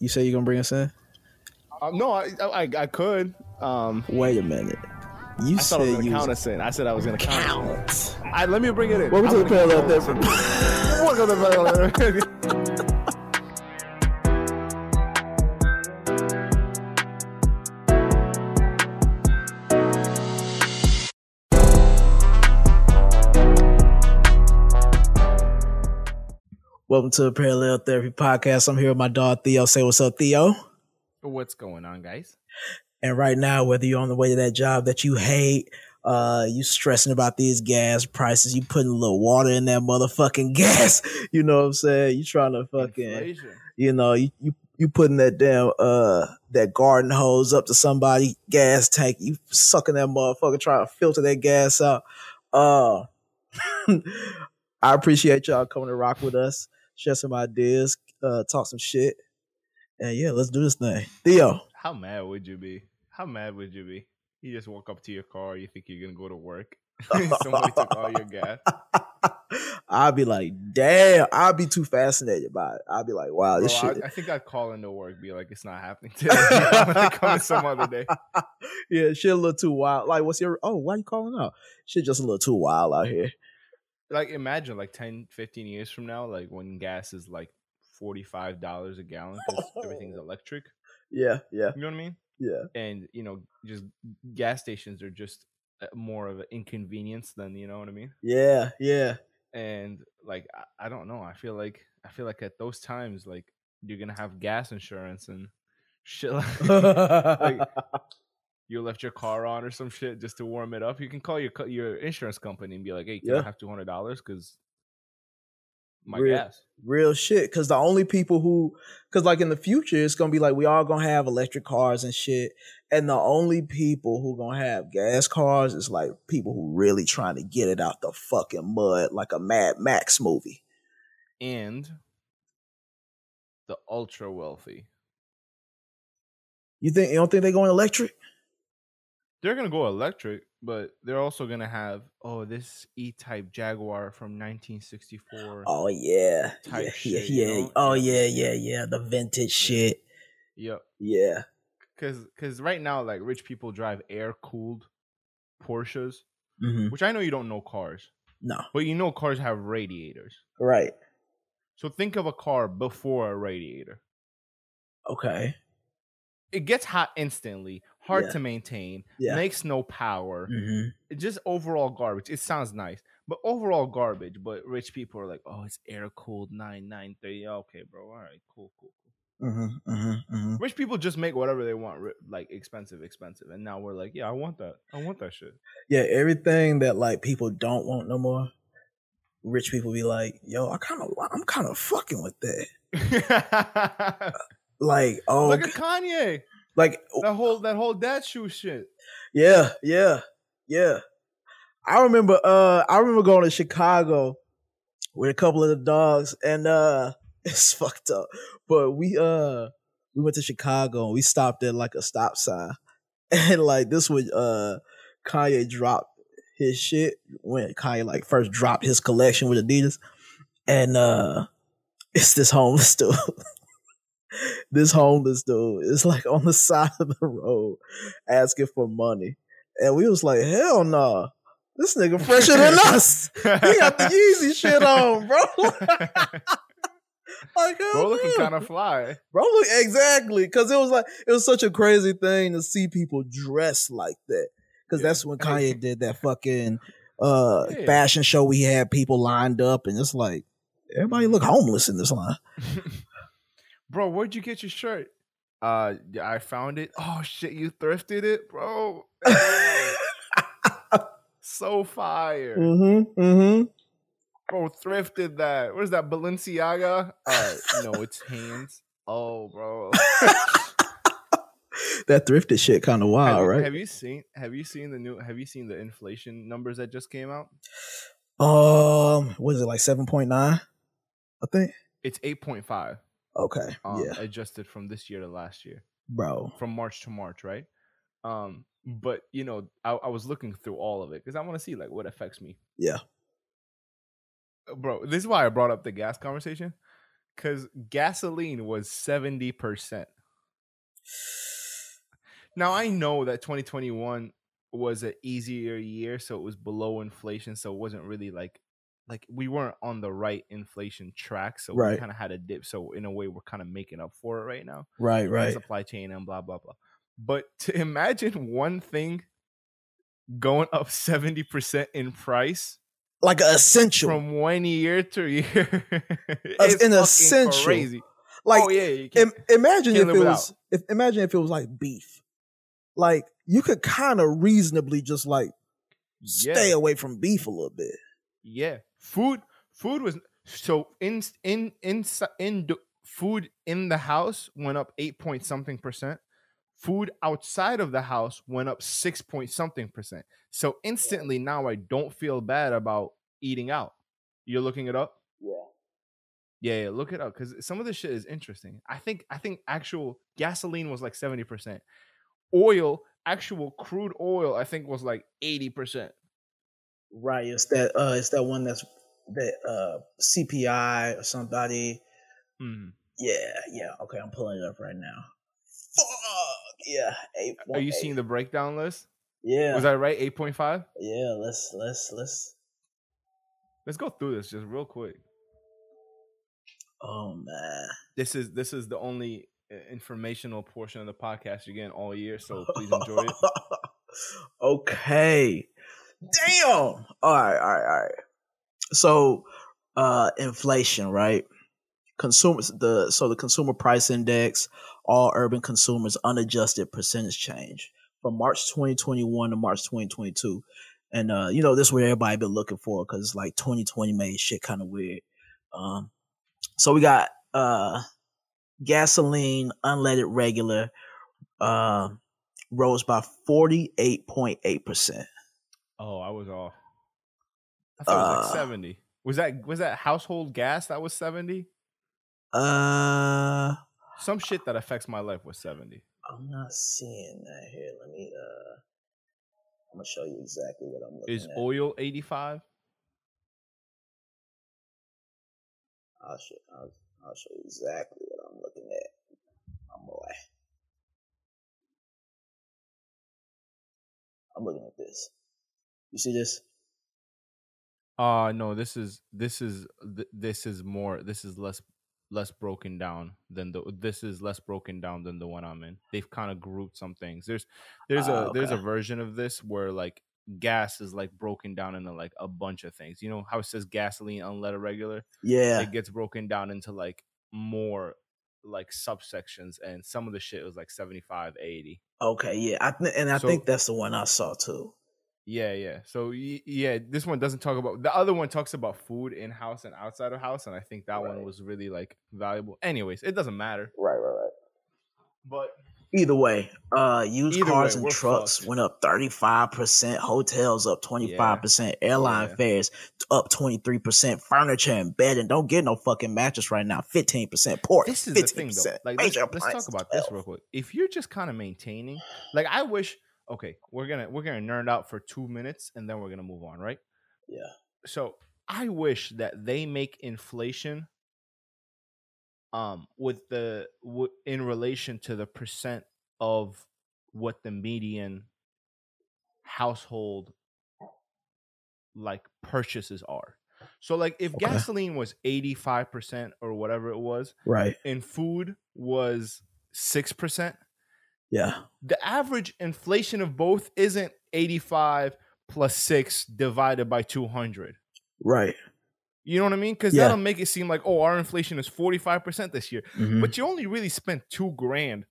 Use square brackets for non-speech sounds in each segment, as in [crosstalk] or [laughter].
You say you're gonna bring us in? Uh, no, I, I I could. Um, Wait a minute. You I thought I said was gonna you count was us in. I said I was gonna count. count. I, let me bring it in. Welcome to I'm the parallel count therapy. us in. Welcome to the parallel. [laughs] Welcome to the Parallel Therapy Podcast. I'm here with my dog Theo. Say what's up, Theo. What's going on, guys? And right now, whether you're on the way to that job that you hate, uh, you stressing about these gas prices, you putting a little water in that motherfucking [laughs] gas. You know what I'm saying? You trying to fucking, Inflation. you know, you, you you putting that damn uh that garden hose up to somebody gas tank. You sucking that motherfucker, trying to filter that gas out. Uh, [laughs] I appreciate y'all coming to rock with us, share some ideas, uh, talk some shit, and yeah, let's do this thing. Theo. How mad would you be? How mad would you be? You just walk up to your car. You think you're gonna go to work. [laughs] Somebody took all your gas. [laughs] I'd be like, damn, I'd be too fascinated by it. I'd be like, wow, this I, shit. I think I'd call into work, be like, "It's not happening today. [laughs] I'm gonna come in some other day." yeah, shit a little too wild. Like, what's your, oh, why you calling out? Shit just a little too wild out here. Like, imagine like 10, 15 years from now, like when gas is like forty five dollars a gallon because everything's [laughs] electric. Yeah, yeah, You know what I mean? yeah. And you know, just gas stations are just uh, more of an inconvenience than you know what I mean. Yeah, yeah. and like I, I don't know i feel like i feel like at those times like you're gonna have gas insurance and shit [laughs] like, [laughs] you left your car on or some shit just to warm it up you can call your your insurance company and be like hey can Yeah. i have $200 because my Real- gas Real shit. Cause the only people who, cause like in the future, it's gonna be like we all gonna have electric cars and shit. And the only people who gonna have gas cars is like people who really trying to get it out the fucking mud, like a Mad Max movie. and the ultra wealthy You think you don't think they going electric? They're gonna go electric but they're also gonna have oh this e-type jaguar from 1964 Oh yeah, Type yeah, [laughs] shit, yeah, you yeah. know? Oh Yeah. yeah, yeah, yeah. The vintage shit. yep Yeah, because because right now like rich people drive air cooled Porsches, hmm which I know you don't know cars, no, but you know cars have radiators. right. So think of a car before a radiator. Okay. It gets hot instantly, hard Yeah. to maintain, Yeah. makes no power. hmm just overall garbage. It sounds nice, but overall garbage. But rich people are like, oh, it's air cooled nine nine thirty. Okay, bro. All right, cool, cool, cool. hmm hmm hmm Rich people just make whatever they want, like expensive, expensive, and now we're like, yeah, I want that. I want that shit. Yeah, everything that like people don't want no more. Rich people be like, "Yo, I kind of, I'm kind of fucking with that." [laughs] Like, oh, Look at Kanye. Like, That whole that whole dad shoe shit. yeah, yeah, yeah. I remember, uh, I remember going to Chicago with a couple of the dogs, and uh, [laughs] it's fucked up. But we, uh, we went to Chicago and we stopped at like a stop sign, [laughs] and like this was, uh, Kanye dropped his shit when Kanye like first dropped his collection with Adidas, and uh, [laughs] it's this homeless dude. [laughs] this homeless dude is like on the [laughs] side of the road asking for money, and we was like, hell no. This nigga fresher than [laughs] us. He got the Yeezy shit on, bro. like, Bro, looking kind of fly. Bro, look exactly because it was like it was such a crazy thing to see people dress like that. Because Yeah. that's when Kanye did that fucking uh Yeah. fashion show. We had people lined up, and it's like everybody look homeless in this line. Bro, where'd you get your shirt? Uh, I found it. Oh shit, you thrifted it, bro. [laughs] so fire, mm-hmm. Mm-hmm. bro. Thrifted that. What is that, Balenciaga? Uh, no, it's [laughs] Hanes. Oh, bro. [laughs] That thrifted shit kind of wild, you- right? have you seen? Have you seen the new? Have you seen the inflation numbers that just came out? um, what is it like seven point nine? I think. It's eight point five. Okay. Um, yeah, adjusted from this year to last year. bro. from March to March, right? Um, but you know, I, I was looking through all of it because I want to see like what affects me. Yeah. Uh, Bro, this is why I brought up the gas conversation. because gasoline was 70%. Now I know that 2021 was an easier year, so it was below inflation, so it wasn't really like like we weren't on the right inflation track, so Right. we kind of had a dip. So in a way, we're kind of making up for it right now, Right, right. Supply chain and blah blah blah. But [laughs] to imagine one thing going up 70% in price Like an essential. from one year to a [laughs] year, it's an essential. crazy. like oh yeah, Im- imagine if it was if imagine if it was like beef. Like you could kind of reasonably just like stay yeah, away from beef a little bit. yeah. Food, food was so in in in in food in the house went up eight point something percent. Food outside of the house went up six point something percent. So instantly now I don't feel bad about eating out. You're looking it up. Yeah. Yeah, yeah, look it up because some of this shit is interesting. I think I think actual gasoline was like seventy percent. Oil, actual crude oil, I think was like eighty percent. Right. It's that uh it's that one that's that uh CPI or somebody. Mm. Yeah, yeah. Okay, I'm pulling it up right now. Fuck. Yeah. Eight. Are you seeing the breakdown list? Yeah. Was I right? Eight point five. yeah, let's let's let's Let's go through this just real quick. oh man. This is this is the only uh, informational portion of the podcast you're getting all year, so please enjoy it. [laughs] okay. Damn. All right, all right, all right. So, uh, inflation, right? Consumers, the so the consumer price index, all urban consumers unadjusted percentage change from March 2021 to March 2022, and uh, you know this is what everybody been looking for because it's like 2020 made shit kind of weird. Um, so we got uh, gasoline, unleaded regular, uh, rose by 48.8 percent. Oh, I was off. I thought it was like Uh, seventy. Was that was that household gas that was seventy? Uh, Some shit that affects my life was seventy. I'm not seeing that here. Let me. Uh, I'm gonna show you exactly what I'm looking Is at. Is oil eighty five? I'll show. I'll, I'll show you exactly what I'm looking at. Oh boy. I'm looking at this. You see this? Uh no, this is this is th- this is more this is less less broken down than the this is less broken down than the one I'm in. They've kind of grouped some things. There's there's Ah, a there's a version of this where like gas is like broken down into like a bunch of things. You know how it says gasoline unleaded regular? Yeah. It gets broken down into like more like subsections and some of the shit was like 75 80 Okay. Yeah. I th- and I So- think that's the one I saw too. Yeah, yeah. So yeah, this one doesn't talk about the other one talks about food in house and outside of house, and I think that Right. one was really like valuable. Anyways, it doesn't matter. Right. Right. Right. But Either way, uh, used cars way, and trucks fucked. went up 35%, hotels up 25%, airline Yeah. fares up 23%, furniture and bedding. Don't get no fucking mattress right now, 15%, pork, this is 15%. the thing though. Like Major let's, let's talk appliances, about this real quick. If you're just kind of maintaining, like I wish. Okay, we're gonna we're gonna nerd out for two minutes and then we're gonna move on, right? Yeah. so I wish that they make inflation um with the w- in relation to the percent of what the median household like purchases are. So like if Okay. gasoline was 85% or whatever it was Right. and food was 6%, Yeah. the average inflation of both isn't 85 plus 6 divided by 200. Right. You know what I mean? Because Yeah. that'll make it seem like, oh, our inflation is 45% this year. Mhm. But you only really spent two grand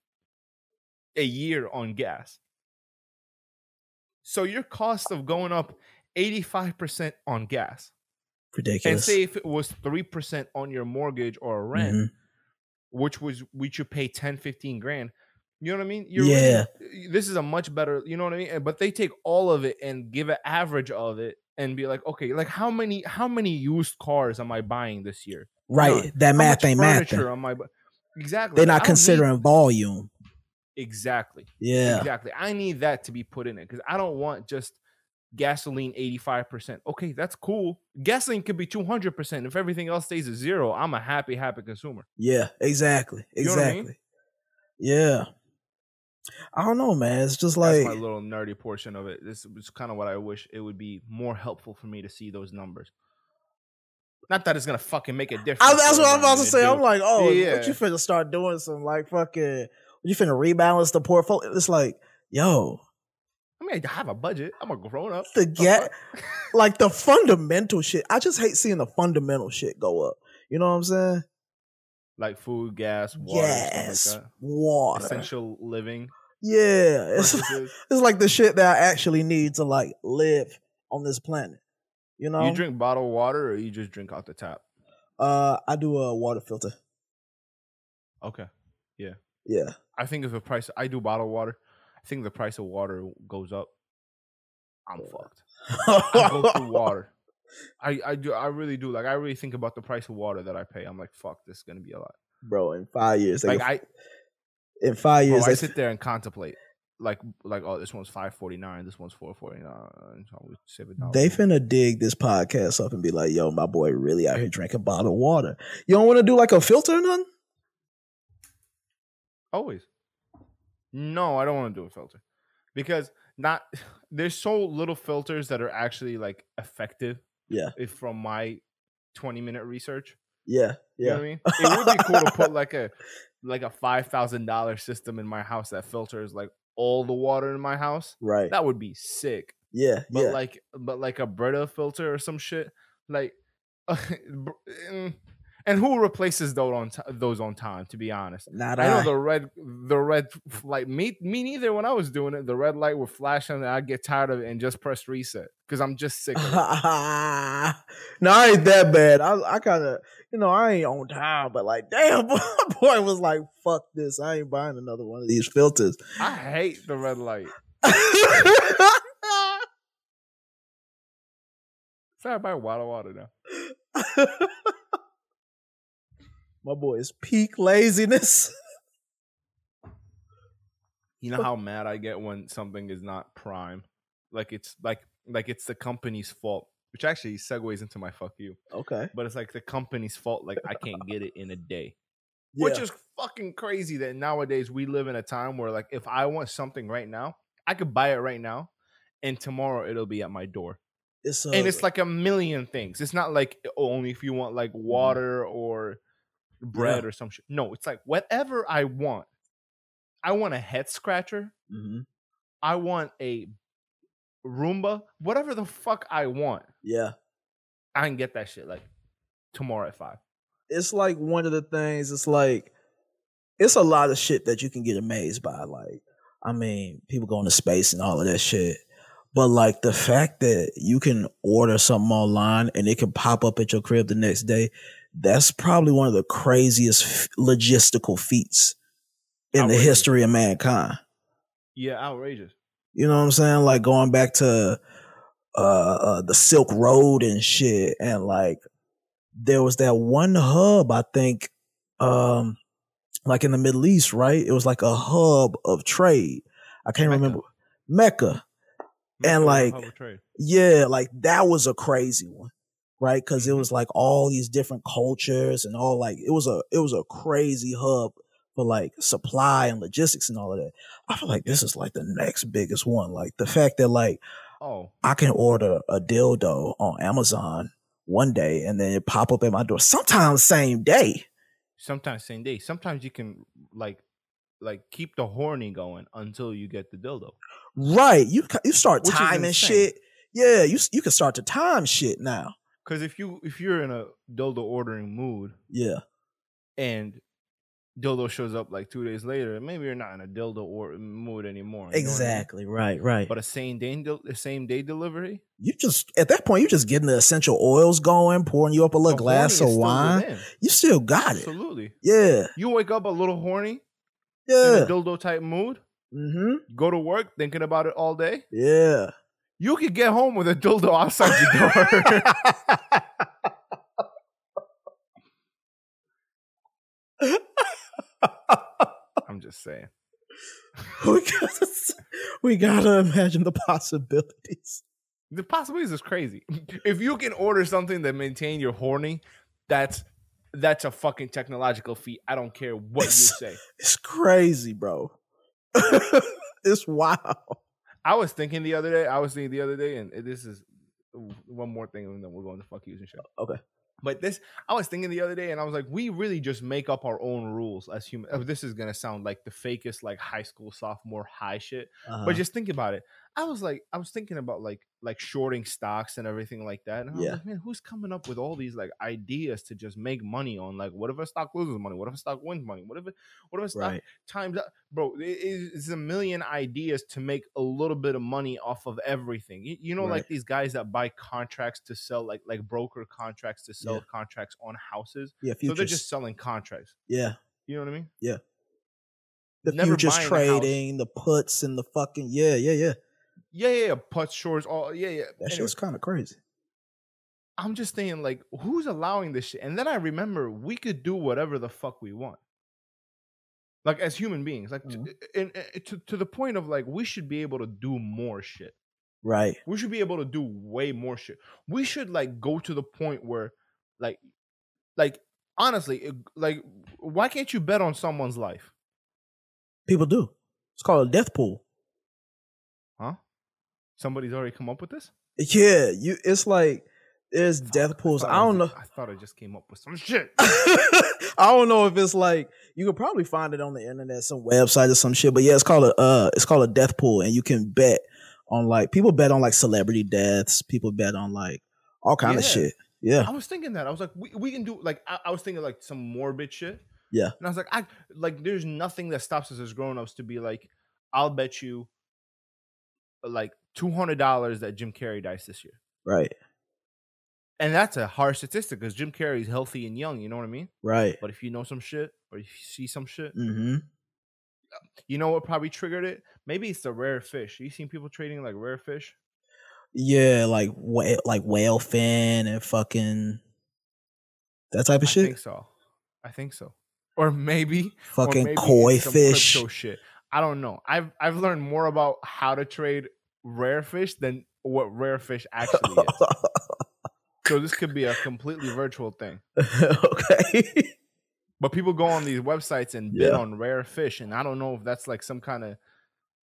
a year on gas. So your cost of going up 85% on gas. Ridiculous. And say if it was 3% on your mortgage or rent, Mhm. which was which you pay 10, 15 grand. You know what I mean? You're Yeah. really- this is a much better, you know what I mean? But they take all of it and give an average of it and be like, okay, like how many how many used cars am I buying this year? Right. None. That How math ain't furniture mathing. am I exactly? They're not don't need- considering volume. exactly. Yeah. Exactly. I need that to be put in it because I don't want just gasoline 85%. Okay, that's cool. Gasoline could be 200%. If everything else stays at zero, I'm a happy, happy consumer. Yeah, exactly. You know what I Exactly. mean? Yeah. I don't know, man. It's just That's like my little nerdy portion of it. This is kind of what I wish it would be more helpful for me to see those numbers. Not that it's gonna fucking make a difference. I, that's what I'm about to say. do. I'm like, oh, Yeah. what you finna start doing some like fucking you finna rebalance the portfolio. It's like, yo, I mean, I have a budget. I'm a grown up. the get [laughs] like the fundamental shit. I just hate seeing the fundamental shit go up. You know what I'm saying? like food, gas, water, yes, like water. Essential living. Yeah, it's [laughs] it's like the shit that I actually need to like live on this planet. You know, you drink bottled water or you just drink out the tap? uh, I do a water filter. Okay. Yeah. Yeah, I think if the price, I do bottled water. I think the price of water goes up. I'm fucked. I go through water. [laughs] I, I do I really do like I really think about the price of water that I pay. I'm like fuck this is gonna be a lot. bro. In five years, Like like, I in five bro, years, I sit there and contemplate like like oh this one's five forty nine this one's four forty nine so we save a dollar. They finna dig this podcast up and be like, yo, my boy really out here drinking bottled water. You don't want to do like a filter or nothing? Always. No, I don't want to do a filter because not [sighs] there's so little filters that are actually like effective. Yeah. If from my 20 minute research, Yeah, you know yeah. what I mean. It would be cool to put like a [laughs] like a five thousand dollar system in my house that filters like all the water in my house. Right. That would be sick. yeah, But yeah. like but like a Brita filter or some shit like. [laughs] mm, and who replaces those on t- those on time? To be honest, Not I know the red, the red light. Me, me neither. When I was doing it, the red light would flash, and I'd get tired of it and just press reset because I'm just sick. Of it. [laughs] no, I ain't that bad. I, I kind of, you know, I ain't on time, but like, [laughs] damn, boy, boy was like, fuck this. I ain't buying another one of these filters. I hate the red light. So I buy water, water now. [laughs] My boy is peak laziness. You know how mad I get when something is not prime, like it's like like it's the company's fault. Which actually segues into my fuck you, Okay. but it's like the company's fault. Like I can't get it in a day. which is fucking crazy that nowadays we live in a time where like if I want something right now, I could buy it right now and tomorrow it'll be at my door. it's uh, and it's like a million things. It's not like only if you want like Mm-hmm. water or bread or some shit. No, it's like whatever I want. I want a head scratcher. Mhm. I want a Roomba, whatever the fuck I want. yeah. I can get that shit like tomorrow at five. it's like one of the things it's like it's a lot of shit that you can get amazed by like i mean people going to space and all of that shit but like the fact that you can order something online and it can pop up at your crib the next day that's probably one of the craziest f- logistical feats in the history of mankind Yeah, outrageous. You know what i'm saying like going back to uh, uh the silk road and shit and like there was that one hub i think um like in the middle east right it was like a hub of trade i can't Mecca. remember mecca And, Mecca was a like, hell of a trade. yeah like that was a crazy one right because it Mhm. was like all these different cultures and all like it was a it was a crazy hub for like supply and logistics and all of that i feel like this is like the next biggest one like the fact that like Oh, I can order a dildo on Amazon one day and then it pop up at my door. Sometimes same day. sometimes same day. Sometimes you can like like keep the horny going until you get the dildo. Right. You you start Which timing shit. Yeah, you you can start to time shit now. Because if you if you're in a dildo ordering mood Yeah. and dildo shows up like two days later, maybe you're not in a dildo or mood anymore. you know I mean? Exactly. Right, right. But a same day a same day delivery, you just at that point you're just getting the essential oils going, pouring you up a little the glass of still wine. You still got it. Absolutely. Yeah. You wake up a little horny in Yeah. a dildo type mood, Mm-hmm. go to work thinking about it all day. Yeah. You could get home with a dildo outside your door. [laughs] [laughs] [laughs] I'm just saying. we gotta we gotta imagine the possibilities. The possibilities is crazy. If you can order something that maintain your horny, that's that's a fucking technological feat. I don't care what you say. It's crazy, bro. [laughs] it's wild. I was thinking the other day. I was thinking the other day, and this is one more thing, and then we're going to fuck yous and shit. Okay. But this, I was thinking the other day, and I was like, we really just make up our own rules as human. oh, This is gonna sound like the fakest, like high school sophomore high shit. Uh-huh. But just think about it. I was like, I was thinking about like like shorting stocks and everything like that. And I was Yeah. like, man, who's coming up with all these like ideas to just make money on? Like, what if a stock loses money? What if a stock wins money? What if it, what if a stock right. times up? Bro, it- it's, a million ideas to make a little bit of money off of everything. You, you know, Right. like these guys that buy contracts to sell, like like broker contracts to sell Yeah. contracts on houses. Yeah, So they're just selling contracts. yeah. You know what I mean? Yeah. The never futures buying a house. trading, the puts and the fucking yeah, yeah, yeah. Yeah, yeah, yeah. Puts, shorts, all yeah, yeah. That Anyway. shit's kind of crazy. I'm just saying, like, who's allowing this shit? And then I remember we could do whatever the fuck we want. Like as human beings, like to, Mhm. and, and to to the point of like we should be able to do more shit. Right. We should be able to do way more shit. We should like go to the point where, like, like honestly, it- like, why can't you bet on someone's life? People do. It's called a death pool. Somebody's already come up with this. Yeah, you. It's like there's death pools. thought I don't was- know. I thought I just came up with some shit. [laughs] I don't know if it's like you could probably find it on the internet, some website or some shit. But yeah, it's called a uh, it's called a death pool, and you can bet on like people bet on like celebrity deaths. People bet on like all kind of shit. Yeah, I was thinking that. I was like, we, we can do like I, I was thinking like some morbid shit. Yeah. And I was like, I like there's nothing that stops us as grown ups to be like, I'll bet you like two hundred dollars that Jim Carrey dies this year. right, And that's a harsh statistic because Jim Carrey's healthy and young, you know what I mean? right. But if you know some shit or if you see some shit, Mm-hmm. you know what probably triggered it? Maybe it's the rare fish. You seen people trading like rare fish? Yeah, like whale, like whale fin and fucking that type of I shit. think so. I think so. Or maybe or Fucking maybe koi fish. shit. I don't know. I've I've learned more about how to trade rare fish than what rare fish [laughs] actually is. so this could be a completely virtual thing. okay. But people go on these websites and bid Yeah. on rare fish, and I don't know if that's like some kind of,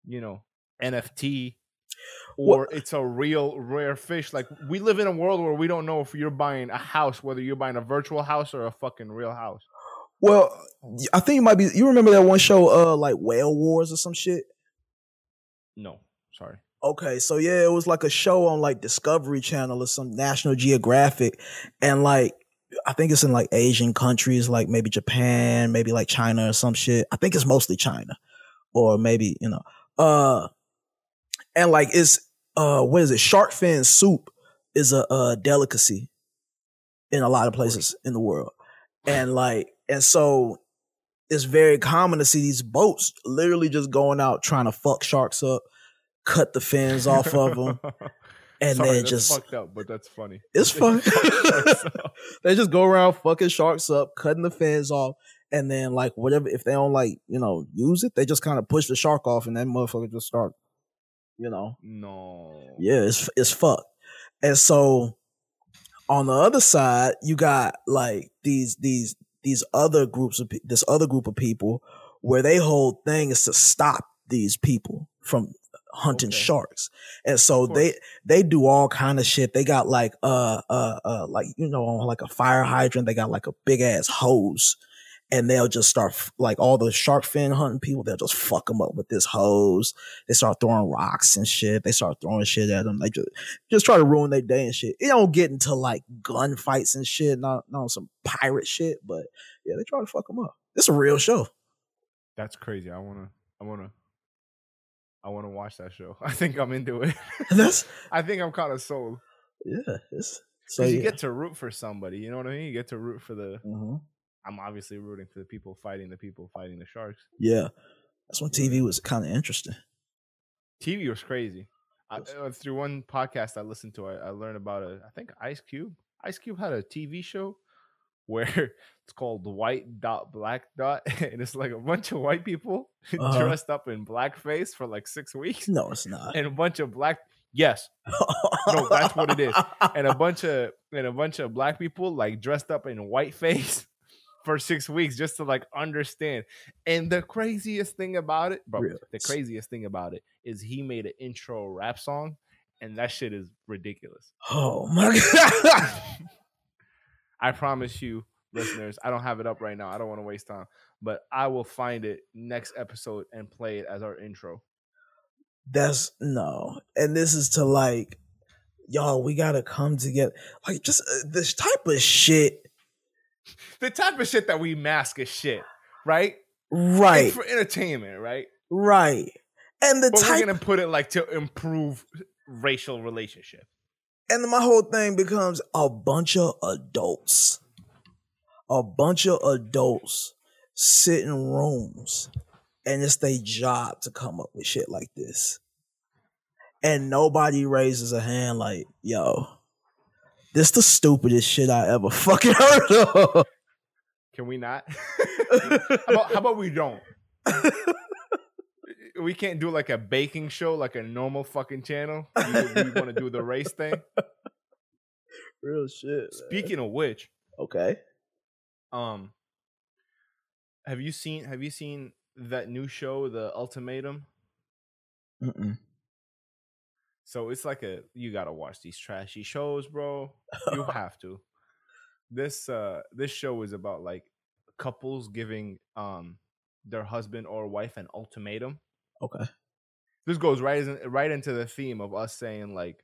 you know, NFT or it's a real rare fish. Like we live in a world where we don't know if you're buying a house, whether you're buying a virtual house or a fucking real house. well, I think you might be. You remember that one show, uh, like Whale Wars or some shit? No, sorry. Okay, so yeah, it was like a show on like Discovery Channel or some National Geographic, and like I think it's in like Asian countries, like maybe Japan, maybe like China or some shit. I think it's mostly China, or maybe you know, uh, and like it's uh, what is it? Shark fin soup is a, uh delicacy in a lot of places in the world, and like and so it's very common to see these boats literally just going out trying to fuck sharks up cut the fins off of them, [laughs] and Sorry, then just fucked up, but that's funny. it's fun. Fuck [laughs] [laughs] they just go around fucking sharks up, cutting the fins off, and then like whatever if they don't like you know use it, they just kind of push the shark off, and that motherfucker just start, you know, no. yeah, it's it's fucked. And so on the other side, you got like these these these other groups of this other group of people where they whole thing is to stop these people from hunting Okay. sharks. And so they they do all kind of shit. They got like uh uh uh like you know on like a fire hydrant, they got like a big ass hose. And they'll just start like all the shark fin hunting people. They'll just fuck them up with this hose. They start throwing rocks and shit. They start throwing shit at them. They just just try to ruin their day and shit. It don't get into like gunfights and shit, not not some pirate shit, but yeah, they try to fuck them up. It's a real show. That's crazy. I wanna I wanna I wanna watch that show. [laughs] I think I'm into it. [laughs] That's [laughs] I think I'm kind of sold. yeah. So yeah. you get to root for somebody, you know what I mean? You get to root for the Mhm. I'm obviously rooting for the people fighting the people fighting the sharks. yeah. That's when TV was kind of interesting. TV was crazy. I, uh, through one podcast I listened to, I, I learned about a. I think Ice Cube. Ice Cube had a TV show where [laughs] it's called White Dot Black Dot, [laughs] and it's like a bunch of white people [laughs] Uh-huh. dressed up in blackface for like six weeks, No, it's not. and a bunch of black Yes, No, that's what it is. and a bunch of and a bunch of black people like dressed up in white face for six weeks just to like understand. And the craziest thing about it, bro, Really? the craziest thing about it is he made an intro rap song, and that shit is ridiculous. Oh my god. I promise you, listeners, I don't have it up right now. I don't want to waste time, but I will find it next episode and play it as our intro. That's no. And this is to like, y'all, we gotta come together. Like just uh, this type of shit. The type of shit that we mask as shit, right? Right. It's for entertainment, right? right. And the But type we're gonna put it like to improve racial relationship. And my whole thing becomes a bunch of adults. A bunch of adults sit in rooms and it's their job to come up with shit like this. And nobody raises a hand like, yo, this the stupidest shit I ever [laughs] fucking heard of. Can we not? [laughs] how, about, how about we don't? [laughs] we can't do like a baking show, like a normal fucking channel. We, want to do the race thing. [laughs] Real shit. man. Speaking of which, Okay. um, have you seen have you seen that new show, The Ultimatum? Mm-mm. So it's like a you gotta watch these trashy shows, bro. You [laughs] have to. This uh this show is about like couples giving um their husband or wife an ultimatum. Okay. This goes right in, right into the theme of us saying like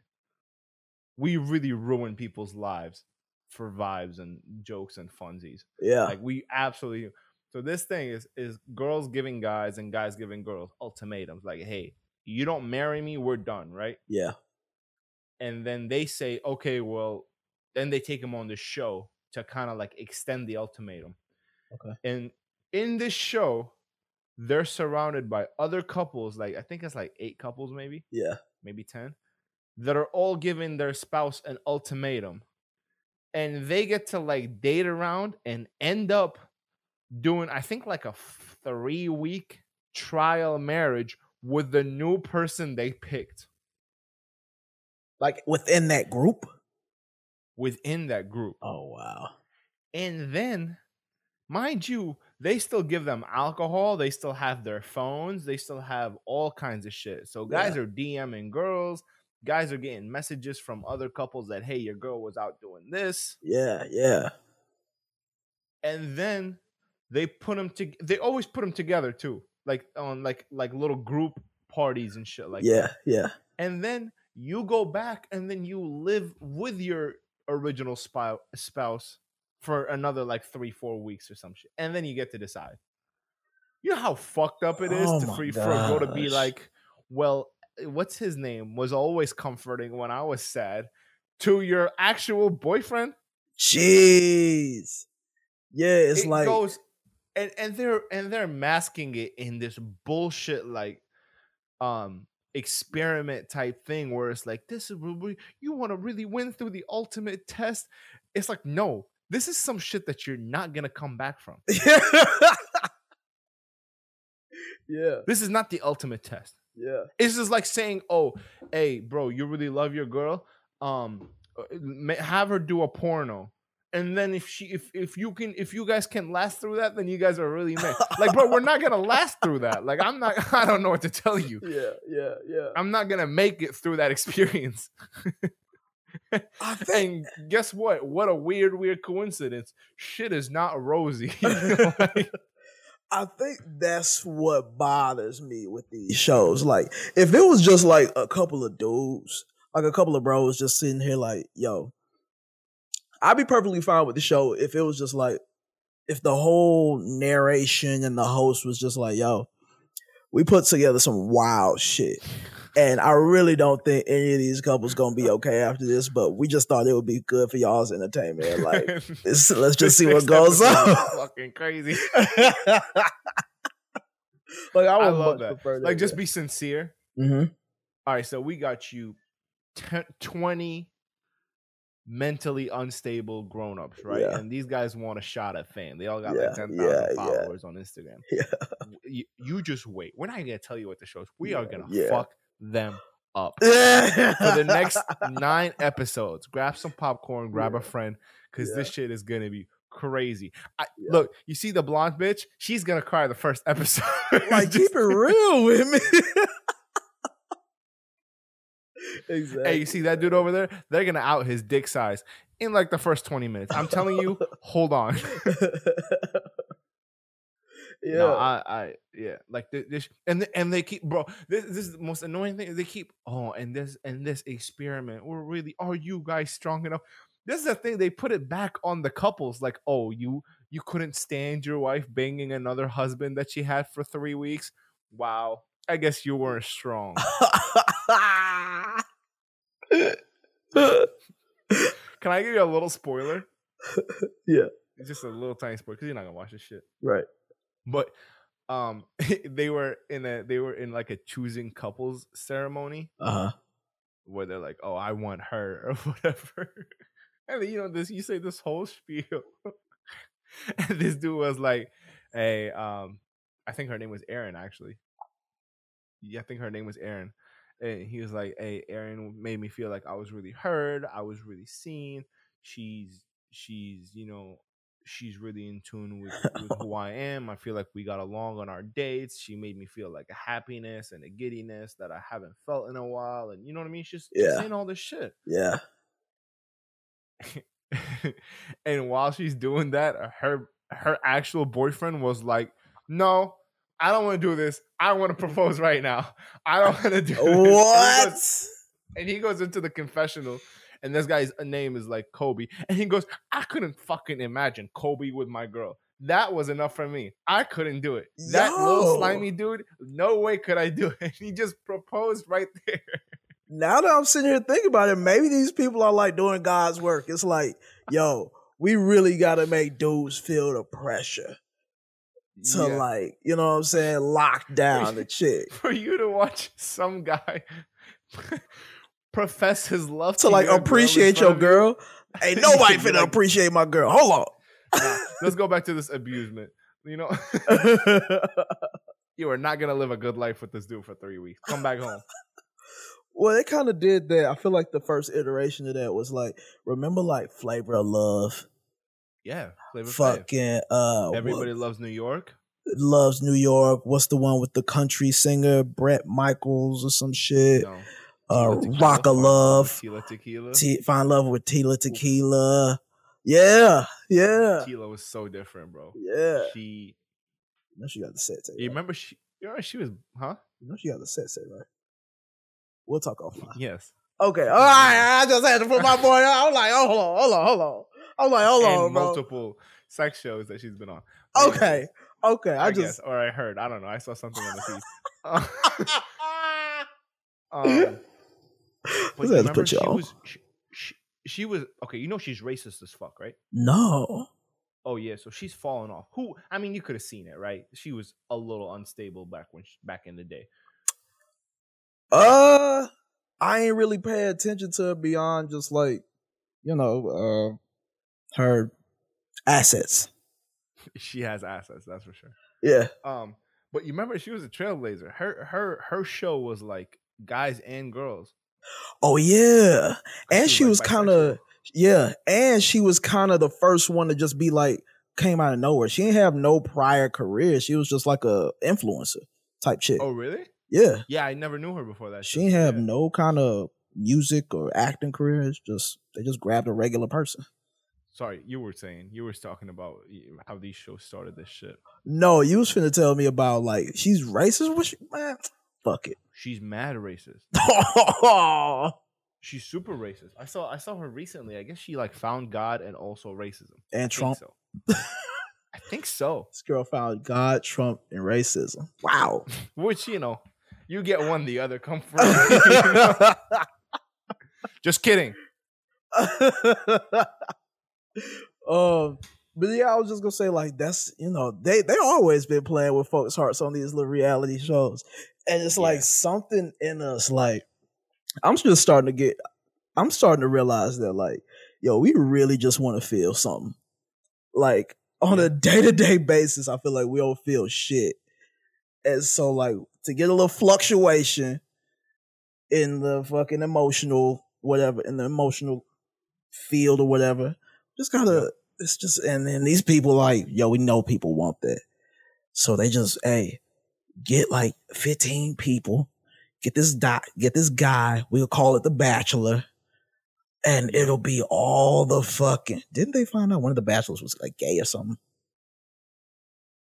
we really ruin people's lives for vibes and jokes and funsies. Yeah. Like we absolutely so this thing is is girls giving guys and guys giving girls ultimatums like hey, you don't marry me, we're done, right? yeah. and then they say, okay, well, then they take him on the show to kind of like extend the ultimatum. Okay. And in this show, they're surrounded by other couples, like I think it's like eight couples, maybe, Yeah. maybe 10, that are all giving their spouse an ultimatum. And they get to like date around and end up doing, I think, like a three week trial marriage with the new person they picked Like within that group. within that group. Oh wow. And then, mind you, they still give them alcohol. They still have their phones. They still have all kinds of shit. So guys are DMing girls. Guys are getting messages from other couples that, hey, your girl was out doing this. Yeah. Yeah. And then they put them to. They always put them together too, like on like like little group parties and shit like that. yeah. Yeah. and then you go back and then you live with your original spou- spouse for another like three four weeks or some shit and then you get to decide you know how fucked up it is Oh to free for a girl to be like well eh, what's his name was always comforting when i was sad to your actual boyfriend Jeez. Yeah. It's it like goes and and they're and they're masking it in this bullshit like um experiment type thing where it's like this is you want to really win through the ultimate test it's like no this is some shit that you're not gonna come back from [laughs] yeah. this is not the ultimate test Yeah. it's just like saying oh hey bro you really love your girl um uh, have her do a porno and then if she if if you can if you guys can last through that then you guys are really mad like bro we're not gonna last through that like i'm not [laughs] i don't know what to tell you Yeah. Yeah. Yeah. i'm not gonna make it through that [laughs] experience [laughs] and guess what what a weird weird coincidence shit is not rosy [laughs] like- [laughs] I think that's what bothers me with these shows. Like, if it was just like a couple of dudes, like a couple of bros just sitting here, like, yo, I'd be perfectly fine with the show if it was just like, if the whole narration and the host was just like, yo, we put together some wild shit. And I really don't think any of these couples gonna be okay after this, but we just thought it would be good for y'all's entertainment. Like, [laughs] let's just see what goes on. [laughs] fucking crazy [laughs] like I would I love that. prefer like just be sincere hmm All right, so we got you t- 20 mentally unstable grown-ups, right? Yeah. And these guys want a shot at fame. They all got Yeah, like 10,000 yeah, followers on Instagram. Yeah. You, you just wait. We're not going to tell you what the show is. We are going to fuck them up for the next [laughs] nine episodes. Grab some popcorn, grab a friend, because Yeah. this shit is gonna be crazy. I, Yeah. Look, you see the blonde bitch? She's gonna cry the first episode. [laughs] like keep it real with me. exactly. [laughs] Hey, you see that dude over there? They're gonna out his dick size in like the first 20 minutes. I'm telling you, hold on. Yeah. No, I, I, yeah, like thi- this, and and they keep, bro. This, this is the most annoying thing. They keep, oh, and this and this experiment. We're really, are you guys strong enough? This is the thing. They put it back on the couples. Like, oh, you you couldn't stand your wife banging another husband that she had for three weeks. Wow, I guess you weren't strong. [laughs] Can I give you a little spoiler? Yeah. It's just a little tiny spoiler because you're not gonna watch this shit. right. But um [laughs] they were in a they were in like a choosing couples ceremony Uh huh. where they're like oh i want her [laughs] or whatever. And then, you know this you say this whole spiel [laughs] and this dude was like hey um i think her name was Erin actually. Yeah i think her name was Erin. And he was like hey Erin made me feel like i was really heard i was really seen. She's she's you know she's really in tune with, with [laughs] who I am. I feel like we got along on our dates. She made me feel like a happiness and a giddiness that I haven't felt in a while. And you know what I mean? She's Yeah. saying all this shit. Yeah. [laughs] and while she's doing that, her her actual boyfriend was like, "No, I don't want to do this. I want to propose right now. I don't [laughs] want to do this." And he What? goes- and he goes into the confessional and this guy's uh, name is like Kobe and he goes I couldn't fucking imagine Kobe with my girl that was enough for me I couldn't do it that little slimy dude no way could I do it [laughs] he just proposed right [laughs] there now that I'm sitting here thinking about it, maybe these people are like doing God's work. It's like, yo, we really got to make dudes feel the pressure to Yeah. like, you know what I'm saying, lock down the chick. [laughs] for you to watch some guy profess his love To like your girl appreciate front your girl. Ain't [laughs] nobody finna like- appreciate my girl. Hold Nah, let's go back to this abusement you know [laughs] you are not gonna live a good life with this dude for three weeks come back home [laughs] well, they kind of did that. I feel like the first iteration of that was like, remember like Flavor of Love? yeah Flavor Flav. Fucking uh everybody what- loves New York loves New York. What's the one with the country singer Bret Michaels or some shit? no uh, Tequila, Rock of Love. Tila Tequila. T- find love with Tila Tequila. Yeah, yeah, Tila was so different, bro. yeah. She, You know she got the set you right? remember she, you know, she was, huh? You know she got the set tape, right? We'll talk offline. Yes. Okay, all right. I just had to put my boy. on. I was like, oh, hold on, hold on, hold on. I was like, hold and on, bro. multiple sex shows that she's been on. Okay, okay. I, I, just guess, or I heard. I don't know. I saw something on the feed. [laughs] [laughs] um, but Just you had to remember she was, she, she, she was okay. You know she's racist as fuck, right? no. Oh yeah, so she's fallen off. Who? I mean, you could have seen it, right? She was a little unstable back when she, back in the day. Uh, I ain't really pay attention to her beyond just like, you know, uh, her assets. [laughs] She has assets, that's for sure. Yeah. Um, but you remember she was a trailblazer. Her her her show was like guys and girls. Oh yeah, and She she was like, kind of yeah, and she was kind of the first one to just be like came out of nowhere. She didn't have no prior career. She was just like a influencer type chick. Oh really? Yeah, Yeah, I never knew her before that. she didn't so have yeah. no kind of music or acting career. It's just they just grabbed a regular person. Sorry, you were saying you were talking about how these shows started this shit. No, you was finna tell me about like she's racist. What she, man? Fuck it. She's mad racist. [laughs] She's super racist. I saw I saw her recently. I guess she like found God and also racism. I and think Trump. so. I think so. [laughs] This girl found God, Trump, and racism. Wow. [laughs] Which you know, you get one, the other come first. Just kidding. um, but yeah, I was just gonna say like that's you know they they always been playing with folks' hearts on these little reality shows, and it's like something in us like I'm just starting to get I'm starting to realize that like yo we really just want to feel something like on Yeah. a day to day basis. I feel like we don't feel shit, and so like to get a little fluctuation. in the fucking emotional whatever in the emotional field or whatever. Just gotta it's just and then these people like, yo, we know people want that. So they just, hey, get like 15 people, get this dot, get this guy, we'll call it the bachelor. And it'll be all the fucking didn't they find out one of the bachelors was like gay or something?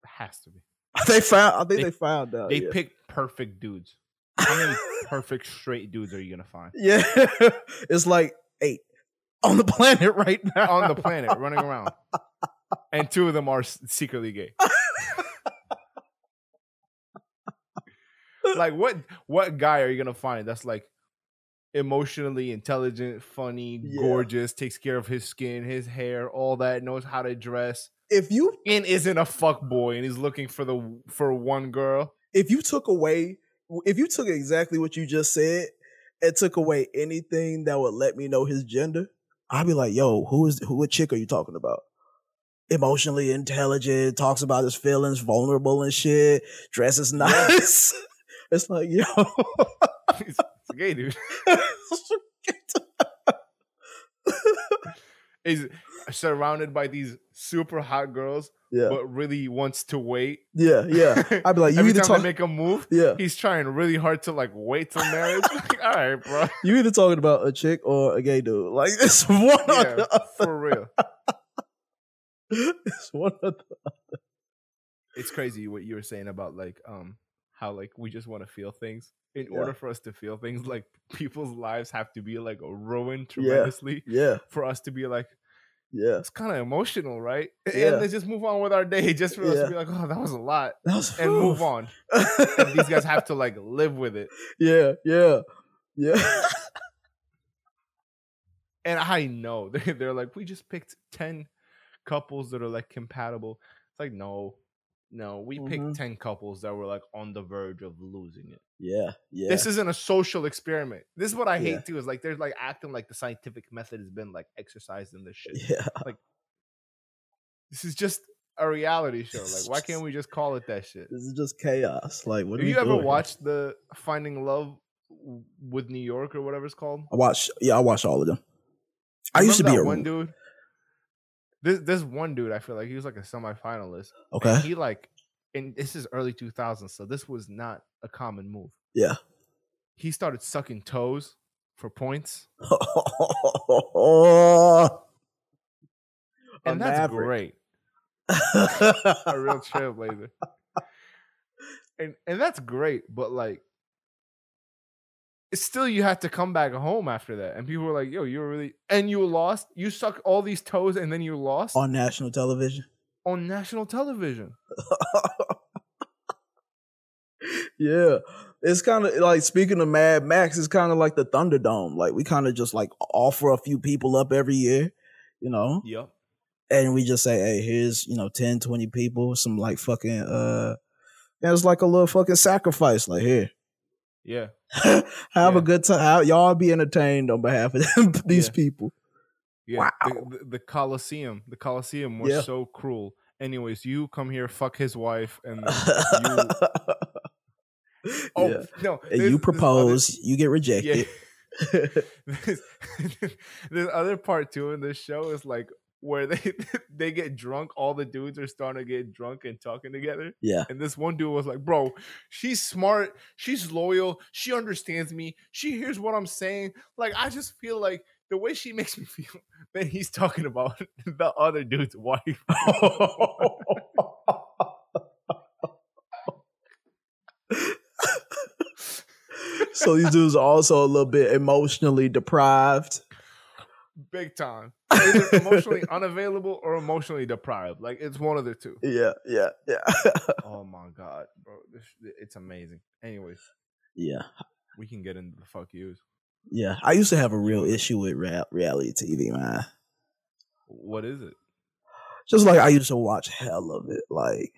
Has to be. [laughs] They found I think They- they, found out. They yeah. picked perfect dudes. How many [laughs] perfect straight dudes are you gonna find Yeah. [laughs] it's like eight on the [laughs] planet right now. on the planet running around? And two of them are secretly gay. like what what guy are you gonna find that's like emotionally intelligent, funny, Yeah. gorgeous, takes care of his skin, his hair, all that, knows how to dress, If you and isn't a fuck boy and he's looking for the for one girl? if you took away if you took exactly what you just said and took away anything that would let me know his gender, I'd be like, yo, who is who what chick are you talking about? Emotionally intelligent, talks about his feelings, vulnerable and shit, dresses nice. [laughs] it's like, yo. He's a gay dude. [laughs] He's surrounded by these super hot girls, yeah. but really wants to wait. Yeah, yeah. I'd be like, [laughs] you Every either talk make a move, Yeah. he's trying really hard to like wait till marriage. [laughs] Like, all right, bro. [laughs] You either talking about a chick or a gay dude. Like it's one or Yeah, the other. for real. It's one or the It's crazy what you were saying about like um how like we just want to feel things. In Yeah. order for us to feel things, like people's lives have to be like ruined Yeah. tremendously Yeah, for us to be like yeah. it's kind of emotional, right? [laughs] Yeah. And let's just move on with our day, [laughs] just for us Yeah. to be like, oh, that was a lot, That was and move on. [laughs] And these guys have to like live with it. Yeah, yeah, yeah. And I know they- they're like, we just picked ten couples that are like compatible. It's like no, no, we Mhm. picked ten couples that were like on the verge of losing it. yeah, yeah. This isn't a social experiment. This is what I hate Yeah. too. Is like they're like acting like the scientific method has been like exercised in this [laughs] shit. yeah. Like this is just a reality show. Like, why can't we just call it that shit? This is just chaos. Like, what? Have are you ever watched the Finding Love with New York or whatever it's called? I watch. Yeah, I watch all of them. I used to be a one dude. This this one dude, I feel like he was like a semifinalist. and Okay. He like, and this is early 2000s, so this was not a common move. Yeah. He started sucking toes for points, and that's maverick. great. [laughs] a real trailblazer. And and that's great, but like still you had to come back home after that. And people were like, yo, you were really and you lost. You suck all these toes and then you lost on, on national television. On national television. [laughs] yeah. It's kind of like speaking of Mad Max, it's kind of like the Thunderdome. Like we kind of just like offer a few people up every year, you know, Yep. and we just say, hey, here's, you know, 10, 20 people, some like fucking, uh, yeah, it's like a little fucking sacrifice. Like, here, Yeah. [laughs] have Yeah. a good time. Y'all be entertained on behalf of [laughs] these Yeah. people. Yeah. The, Wow. the, the Coliseum. The Coliseum was Yeah. so cruel. Anyways, you come here, fuck his wife, and you [laughs] Oh no. And you there's other- propose, you get rejected. this, this other part too in this show is like where they [laughs] they get drunk. All the dudes are starting to get drunk and talking together. yeah. And this one dude was like, "Bro, she's smart. She's loyal. She understands me. She hears what I'm saying. Like, I just feel like the way she [laughs] makes me feel. Then he's talking about [laughs] the other dude's wife. so these dudes are also a little bit emotionally deprived. Big time. Either emotionally [laughs] unavailable or emotionally deprived. Like it's one of the two. Yeah, yeah, yeah. [laughs] Oh my god, bro, this, it's amazing. Anyways, yeah, we can get into the fuck yous. yeah. I used to have a real issue with rea- reality TV, man. What is it? Just like I used to watch hell of it, like,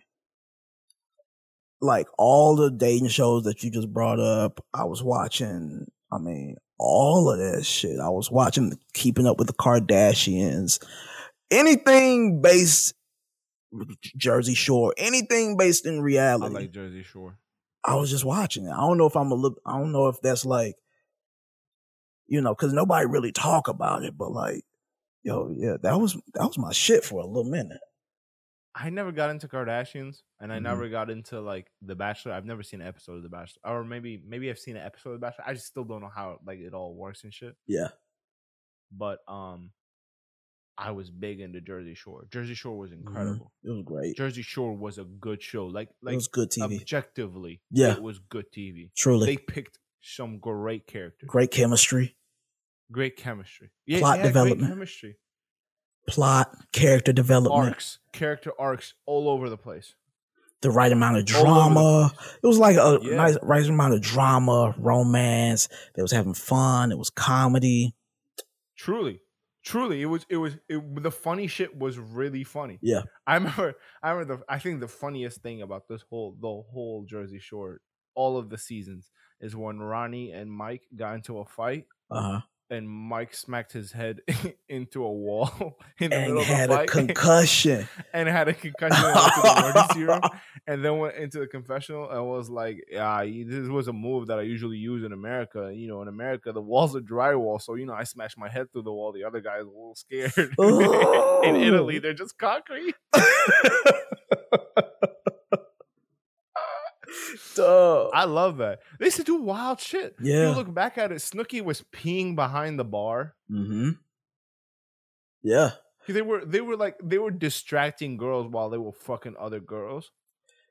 like all the dating shows that you just brought up. I was watching. I mean, all of that shit. I was watching Keeping Up with the Kardashians. Anything based Jersey Shore, anything based in reality. I like Jersey Shore. I was just watching it. I don't know if I'm a little. I don't know if that's like you know, because nobody really talk about it. But like, yo, yeah, that was that was my shit for a little minute. I never got into Kardashians, and I Mhm. never got into like The Bachelor. I've never seen an episode of The Bachelor, or maybe maybe I've seen an episode of The Bachelor. I just still don't know how like it all works and shit. Yeah, But um, I was big into Jersey Shore. Jersey Shore was Mhm. incredible. it was great. Jersey Shore was a good show. Like like it was good TV. objectively, Yeah. it was good TV. Truly, They picked some great characters, great chemistry, great chemistry, yeah, Plot development. chemistry, plot, character development, arcs, character arcs all over the place. the right amount of All over the drama. It was like a Yeah. nice right amount of drama, romance. They was having fun. It was comedy. Truly, truly, it was it was it, the funny shit was really funny. Yeah. I [laughs] remember. I remember. The, I think the funniest thing about this whole the whole Jersey Shore, all of the seasons, is when Ronnie and Mike got into a fight, Uh huh. And Mike smacked his head [laughs] into a wall [laughs] in the And middle of had the a fight, concussion. [laughs] and had a concussion and the room, and then went into the confessional and was like, "Yeah, this was a move that I usually use in America. You know, in America, the walls are drywall, so you know, I smashed my head through the wall. The other guy is a little scared. in Italy, they're just concrete. Duh. I love that. They used to do wild shit. Yeah. You look back at it, Snooki was peeing behind the bar. Mm-hmm. Yeah. They were they were like they were distracting girls while they were fucking other girls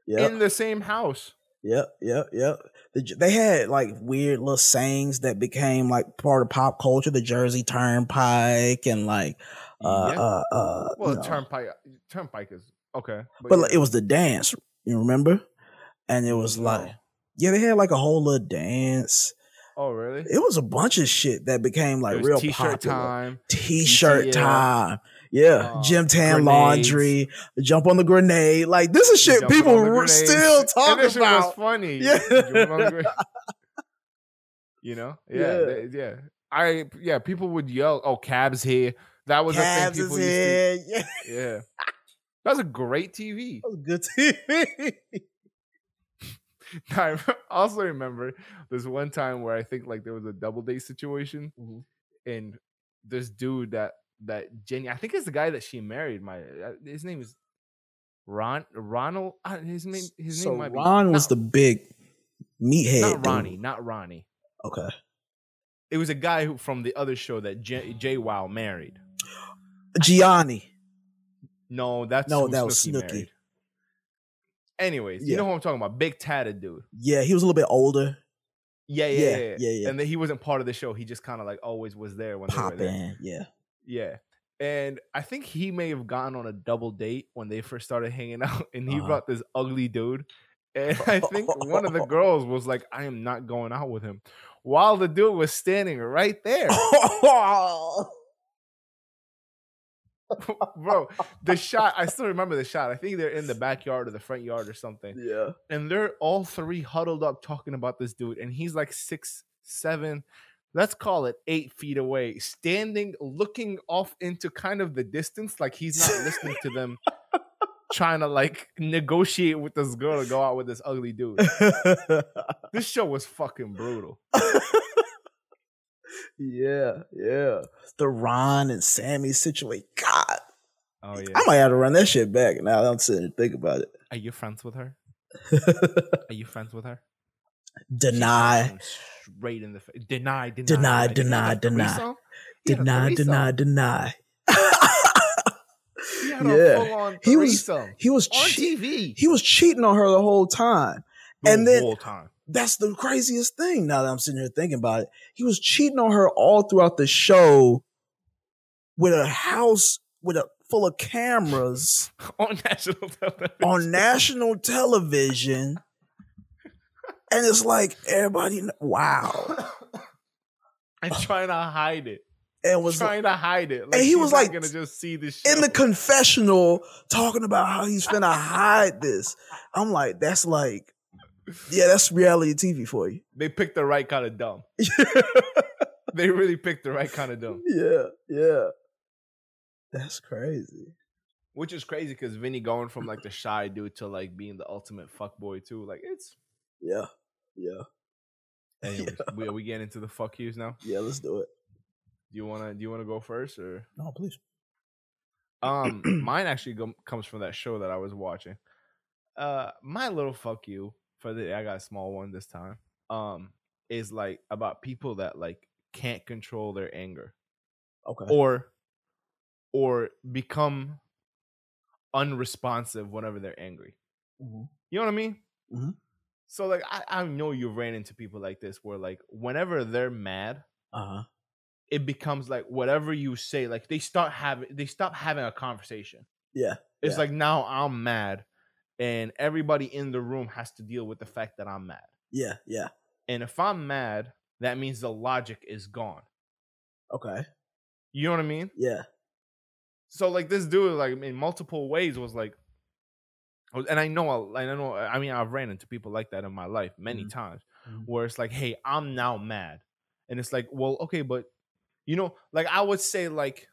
Yep. in the same house. Yep. Yep. Yep. The, they had like weird little sayings that became like part of pop culture. The Jersey Turnpike and like uh Yeah. uh uh. Well, you know. turnpike turnpike is okay, but like, yeah. it was the dance. You remember? And it was like yeah, they had like a whole little dance. oh really? It was a bunch of shit that became like real t-shirt popular. time. T-shirt GTL, time. Yeah, uh, gym tan grenades. laundry, jump on the grenade. Like this is shit jumping people were still [laughs] And talking was about. funny. Yeah. Jumping on the grenade. [laughs] you know, yeah, Yeah. they- yeah. I yeah, people would yell, "Oh, cabs here!" That was Cabs a thing people used here. [laughs] Yeah. Yeah, that was a great TV. that was good TV. [laughs] I [laughs] also remember this one time where I think like there was a double date situation, Mhm. and this dude that that Jenny, I think it's the guy that she married. My uh, his name is Ron Ronald. uh, His name his so name might Ron be was not, the big meathead. not. Ronnie, not Ronnie. Okay. It was a guy who from the other show that J, JWoww married. Jionni. No, that's No, that was Snooki Snooki. married. Anyways, Yeah. you know who I'm talking about? Big tatted dude. Yeah, he was a little bit older. Yeah, yeah, Yeah, yeah, yeah. yeah. And then he wasn't part of the show. He just kind of like always was there when they were Pop there. Yeah. Yeah. And I think he may have gone on a double date when they first started hanging [laughs] out, and he Uh-huh. brought this ugly dude. And [laughs] I think one of the girls was like, I am not going out with him. While the dude was standing right there. [laughs] [laughs] Bro, the shot, I still remember the shot. I think they're in the backyard or the front yard or something. yeah. And they're all three huddled up talking about this dude. And he's like six, seven, let's call it eight feet away, standing, looking off into kind of the distance, like he's not listening to them, [laughs] trying to like negotiate with this girl to go out with this ugly dude. [laughs] This show was fucking brutal. Yeah, yeah. The Ron and Sammi situation. God, Oh, yeah. I might have to run that shit back now. I'm sitting and think about it. Are you friends with her? [laughs] Are you friends with her? deny, Straight in the face. Deny, deny, Deny, deny, deny. threesome? He had a deny, deny, deny. He [laughs] Yeah. He was- he was on che- TV he was cheating on her the whole time. the and then- whole time. That's the craziest thing. Now that I'm sitting here thinking about it, he was cheating on her all throughout the show with a house with a full of cameras [laughs] on national television. on national television, and it's like everybody. Wow, [laughs] and trying to hide it. and was trying to hide it. Like and he was like, gonna just see this in the confessional talking about how he's finna hide this. I'm like, that's like, yeah, that's reality TV for you. they picked the right kind of dumb. [laughs] They really picked the right kind of dumb. yeah, yeah. That's crazy. Which is crazy because Vinny going from like the shy dude to like being the ultimate fuck boy too. Like it's Yeah, yeah. Anyways, [laughs] we are we getting into the fuck yous now? Yeah, let's do it. Do you wanna do you wanna go first or No, please. um [clears throat] mine actually go, comes from that show that I was watching. Uh my little fuck you for the I got a small one this time. Um is like about people that like can't control their anger Okay. or or become unresponsive whenever they're angry. Mhm. You know what I mean? Mhm. So like I, I know you ran into people like this where like whenever they're mad, Uh huh. it becomes like whatever you say, like they start having they stop having a conversation. Yeah. It's Yeah. like now I'm mad and everybody in the room has to deal with the fact that I'm mad. Yeah. Yeah. And if I'm mad, that means the logic is gone. Okay. You know what I mean? Yeah. So like this dude, like in multiple ways, was like, and I know, I know, I mean, I've ran into people like that in my life many Mhm. times, Mhm. where it's like, hey, I'm now mad, and it's like, well, okay, but you know, like I would say, like,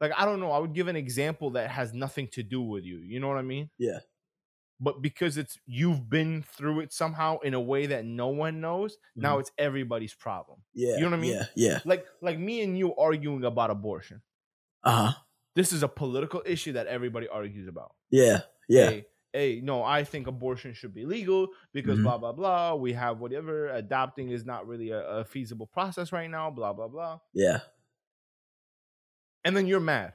like I don't know, I would give an example that has nothing to do with you. You know what I mean? Yeah. But because it's you've been through it somehow in a way that no one knows, now Mhm. it's everybody's problem. Yeah. You know what I mean? Yeah. Yeah. Like, like me and you arguing about abortion. Uh huh. This is a political issue that everybody argues about. Yeah. Yeah. Hey, hey, no, I think abortion should be legal because Mhm. blah blah blah. We have whatever. Adopting is not really a, a feasible process right now. Blah blah blah. Yeah. And then you're mad,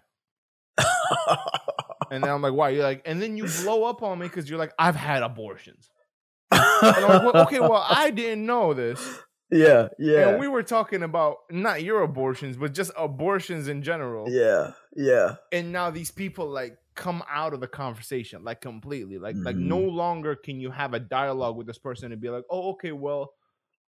[laughs] and then I'm like, why? You're like, and then you blow up on me because you're like, I've had abortions. And I'm like, well, okay, well, [laughs] I didn't know this. yeah. Yeah. And we were talking about not your abortions, but just abortions in general. yeah. Yeah. and now these people like come out of the conversation like completely like like no Mhm. longer can you have a dialogue with this person and be like oh okay well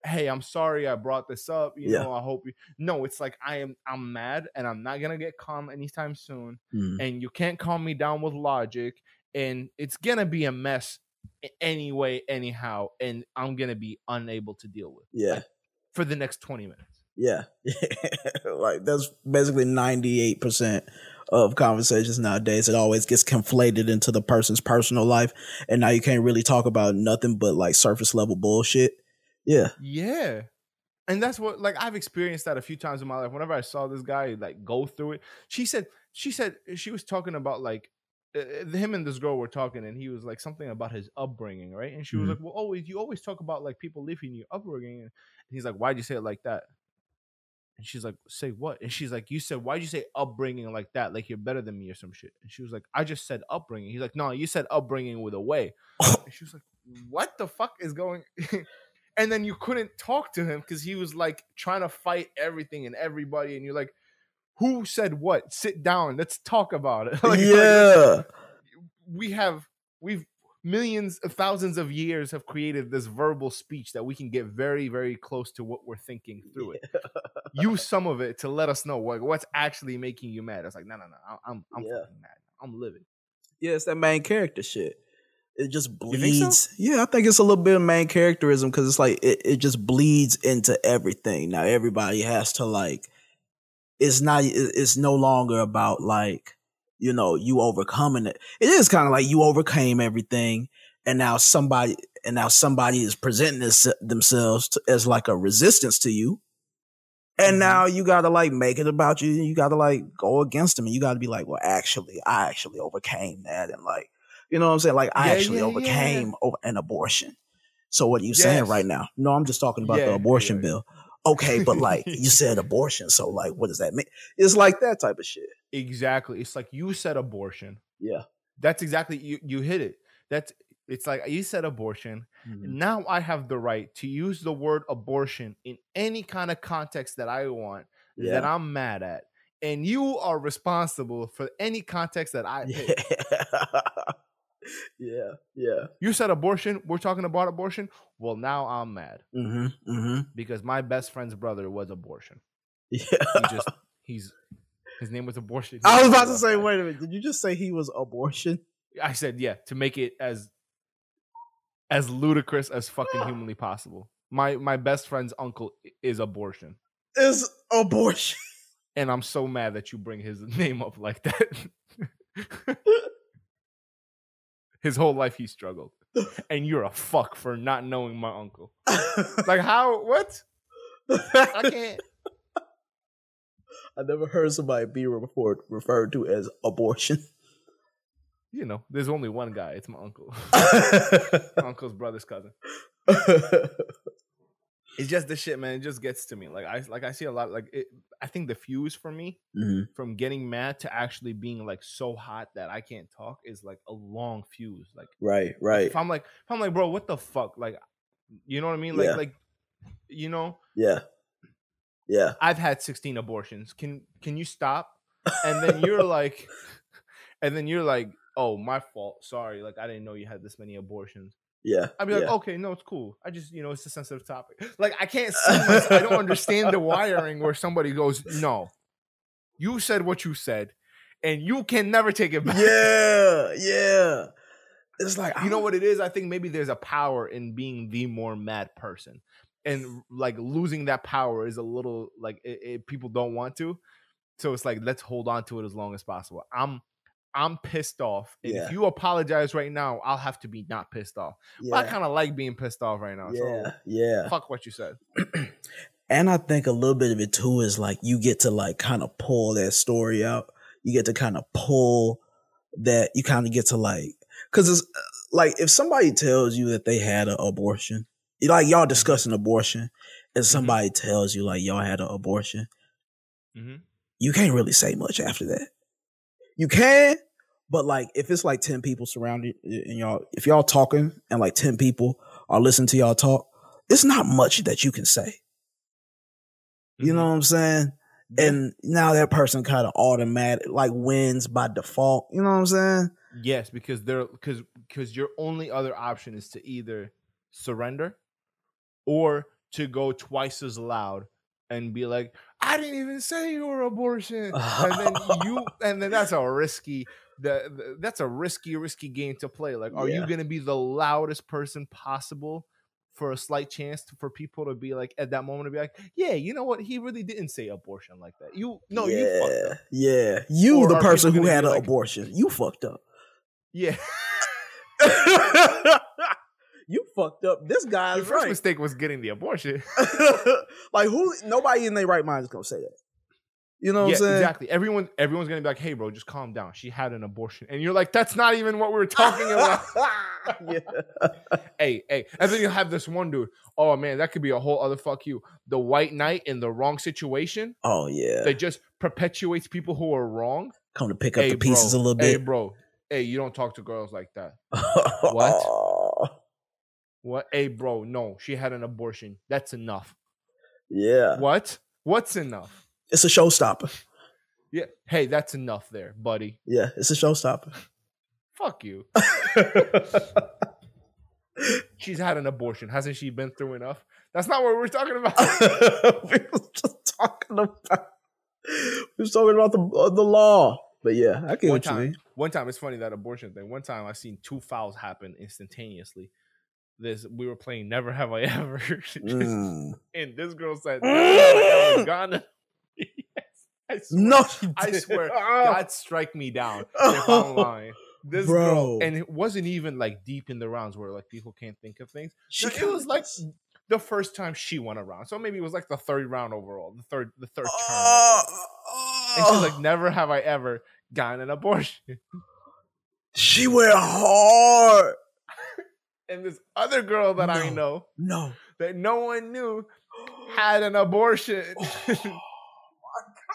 hey i'm sorry i brought this up you Yeah. know i hope you no it's like i am i'm mad and i'm not gonna get calm anytime soon Mhm. and you can't calm me down with logic and it's gonna be a mess anyway anyhow and i'm gonna be unable to deal with Yeah. for the next 20 minutes Yeah. [laughs] like that's basically 98% of conversations nowadays. It always gets conflated into the person's personal life. And now you can't really talk about nothing but like surface level bullshit. Yeah. Yeah. And that's what like I've experienced that a few times in my life. Whenever I saw this guy like go through it, she said she said she was talking about like uh, him and this girl were talking, and he was like something about his upbringing, right? And she was Mhm. like, "Well, always you always talk about like people leaving your upbringing," and he's like, "Why'd you say it like that?" And she's like, "Say what?" And she's like, "You said why'd you say upbringing like that? Like you're better than me or some shit?" And she was like, "I just said upbringing." He's like, "No, you said upbringing with a way." [laughs] And she was like, "What the fuck is going?" [laughs] [laughs] and then you couldn't talk to him because he was like trying to fight everything and everybody, and you're like, "Who said what? Sit down. Let's talk about it." [laughs] Like- like, yeah. we have we've millions of thousands of years have created this verbal speech that we can get very very close to what we're thinking through it use some of it to let us know what, what's actually making you mad it's like no no no i'm i'm Yeah. fucking mad i'm livid Yeah, it's that main character shit. It just think so? bleeds. Yeah, I think it's a little bit of main characterism because it's like it, it just bleeds into everything. Now everybody has to like. It's not. It's no longer about like you know you overcoming it. It is kind of like you overcame everything, and now somebody and now somebody is presenting this, themselves to, as like a resistance to you. And Mhm. now you gotta like make it about you. You gotta like go against them, and you gotta be like, well, actually, I actually overcame that, and like, you know what I'm saying? Like, I Yeah, actually yeah, yeah. overcame over an abortion. So what are you saying right now? No, I'm just talking about Yeah, the abortion yeah. bill. Okay, but like [laughs] you said abortion, so like, what does that mean? It's like that type of shit. exactly it's like you said abortion Yeah. that's exactly you you hit it that's it's like you said abortion Mm-hmm. now I have the right to use the word abortion in any kind of context that I want that I'm mad at. And you are responsible for any context that I [laughs] pick. Yeah. Yeah. Yeah. You said abortion, we're talking about abortion. Well, now I'm mad Mm-hmm. Mm-hmm. because my best friend's brother was abortion. [laughs] Yeah. He just he's his name was abortion. I was about to [laughs] say, wait a minute. Did you just say he was abortion? I said yeah to make it as as ludicrous as fucking [gasps] humanly possible. My my best friend's uncle is abortion. Is abortion. [laughs] and I'm so mad that you bring his name up like that. His whole life he struggled. [laughs] and you're a fuck for not knowing my uncle. [laughs] Like how? What? [laughs] I can't. I never heard somebody be referred referred to as abortion. You know, there's only one guy. It's my uncle. my uncle's brother's cousin. It's just the shit, man. It just gets to me. Like I like I see a lot. Like it, I think the fuse for me Mhm. from getting mad to actually being like so hot that I can't talk is like a long fuse. Like Right, right. if I'm like if I'm like, bro, what the fuck? Like, you know what I mean? Like Yeah. like you know, Yeah. Yeah. I've had 16 abortions. Can can you stop? And then [laughs] you're like, [laughs] and then you're like, oh, my fault. Sorry. Like I didn't know you had this many abortions. Yeah. I'd be like, yeah. okay, no, it's cool. I just, you know, it's a sensitive topic. Like I can't see myself, I don't understand the wiring where somebody goes, no, you said what you said, and you can never take it back. yeah, yeah. It's like you know ah. what it is? I think maybe there's a power in being the more mad person, and like losing that power is a little like it, it- people don't want to. So it's like let's hold on to it as long as possible. I'm I'm pissed off, and Yeah. if you apologize right now, I'll have to be not pissed off. Yeah, But I kind of like being pissed off right now. yeah, So yeah. fuck what you said. [clears throat] And I think a little bit of it too is like you get to like kind of pull that story out. You get to kind of pull that. You kind of get to like because it's uh, like if somebody tells you that they had an abortion, like y'all discussing abortion, and somebody tells you like y'all had an abortion, hmm you can't really say much after that. You can, but like if it's like 10 people surrounding y- and y'all, if y'all talking and like 10 people are listening to y'all talk, it's not much that you can say. You know mm-hmm. what I'm saying? And now that person kind of automatic like wins by default. You know what I'm saying? Yes, because they're because because your only other option is to either surrender or to go twice as loud and be like, I didn't even say you were abortion. and then you [laughs] and then that's a risky the, the- that's a risky, risky game to play. Like, are you gonna be the loudest person possible for a slight chance to, for people to be like at that moment to be like, yeah, you know what? He really didn't say abortion like that. You no, yeah, you fucked up. Yeah. You, Or the person who had an like- abortion, you fucked up. Yeah. [laughs] [laughs] you fucked up. This guy's Your first right. mistake was getting the abortion. [laughs] [laughs] like who? Nobody in their right mind is gonna say that. You know what yeah, I'm saying? exactly. Everyone, everyone's gonna be like, "Hey, bro, just calm down. She had an abortion," and you're like, "That's not even what we were talking about." [laughs] yeah. hey, hey, and then you'll have this one dude. Oh man, that could be a whole other fuck you. The white knight in the wrong situation Oh yeah. that just perpetuates people who are wrong. Come to pick up hey, the pieces bro, a little bit. Hey, bro. Hey, you don't talk to girls like that. what? What? Hey, bro. No, she had an abortion. That's enough. Yeah. What? What's enough? It's a showstopper. Yeah. Hey, that's enough there, buddy. Yeah, it's a showstopper. Fuck you. [laughs] She's had an abortion. Hasn't she been through enough? That's not what we're talking about. [laughs] we was just talking about we was talking about the uh, the law. But yeah, I get one what you time, mean. one time, it's funny that abortion thing. One time, I seen two fouls happen instantaneously. This we were playing Never Have I [laughs] Ever, Mm. and this girl said, "I was [laughs] [laughs] yes, I swear, No, I swear, Oh. God strike me down if I'm lying. This Bro. girl, and it wasn't even like deep in the rounds where like people can't think of things. She No, it was like the first time she went around, so maybe it was like the third round overall, the third, the third turn. Oh, And she's like, oh. "Never have I ever gotten an abortion." she went hard. And this other girl that I know No. that no one knew [gasps] had an abortion. Oh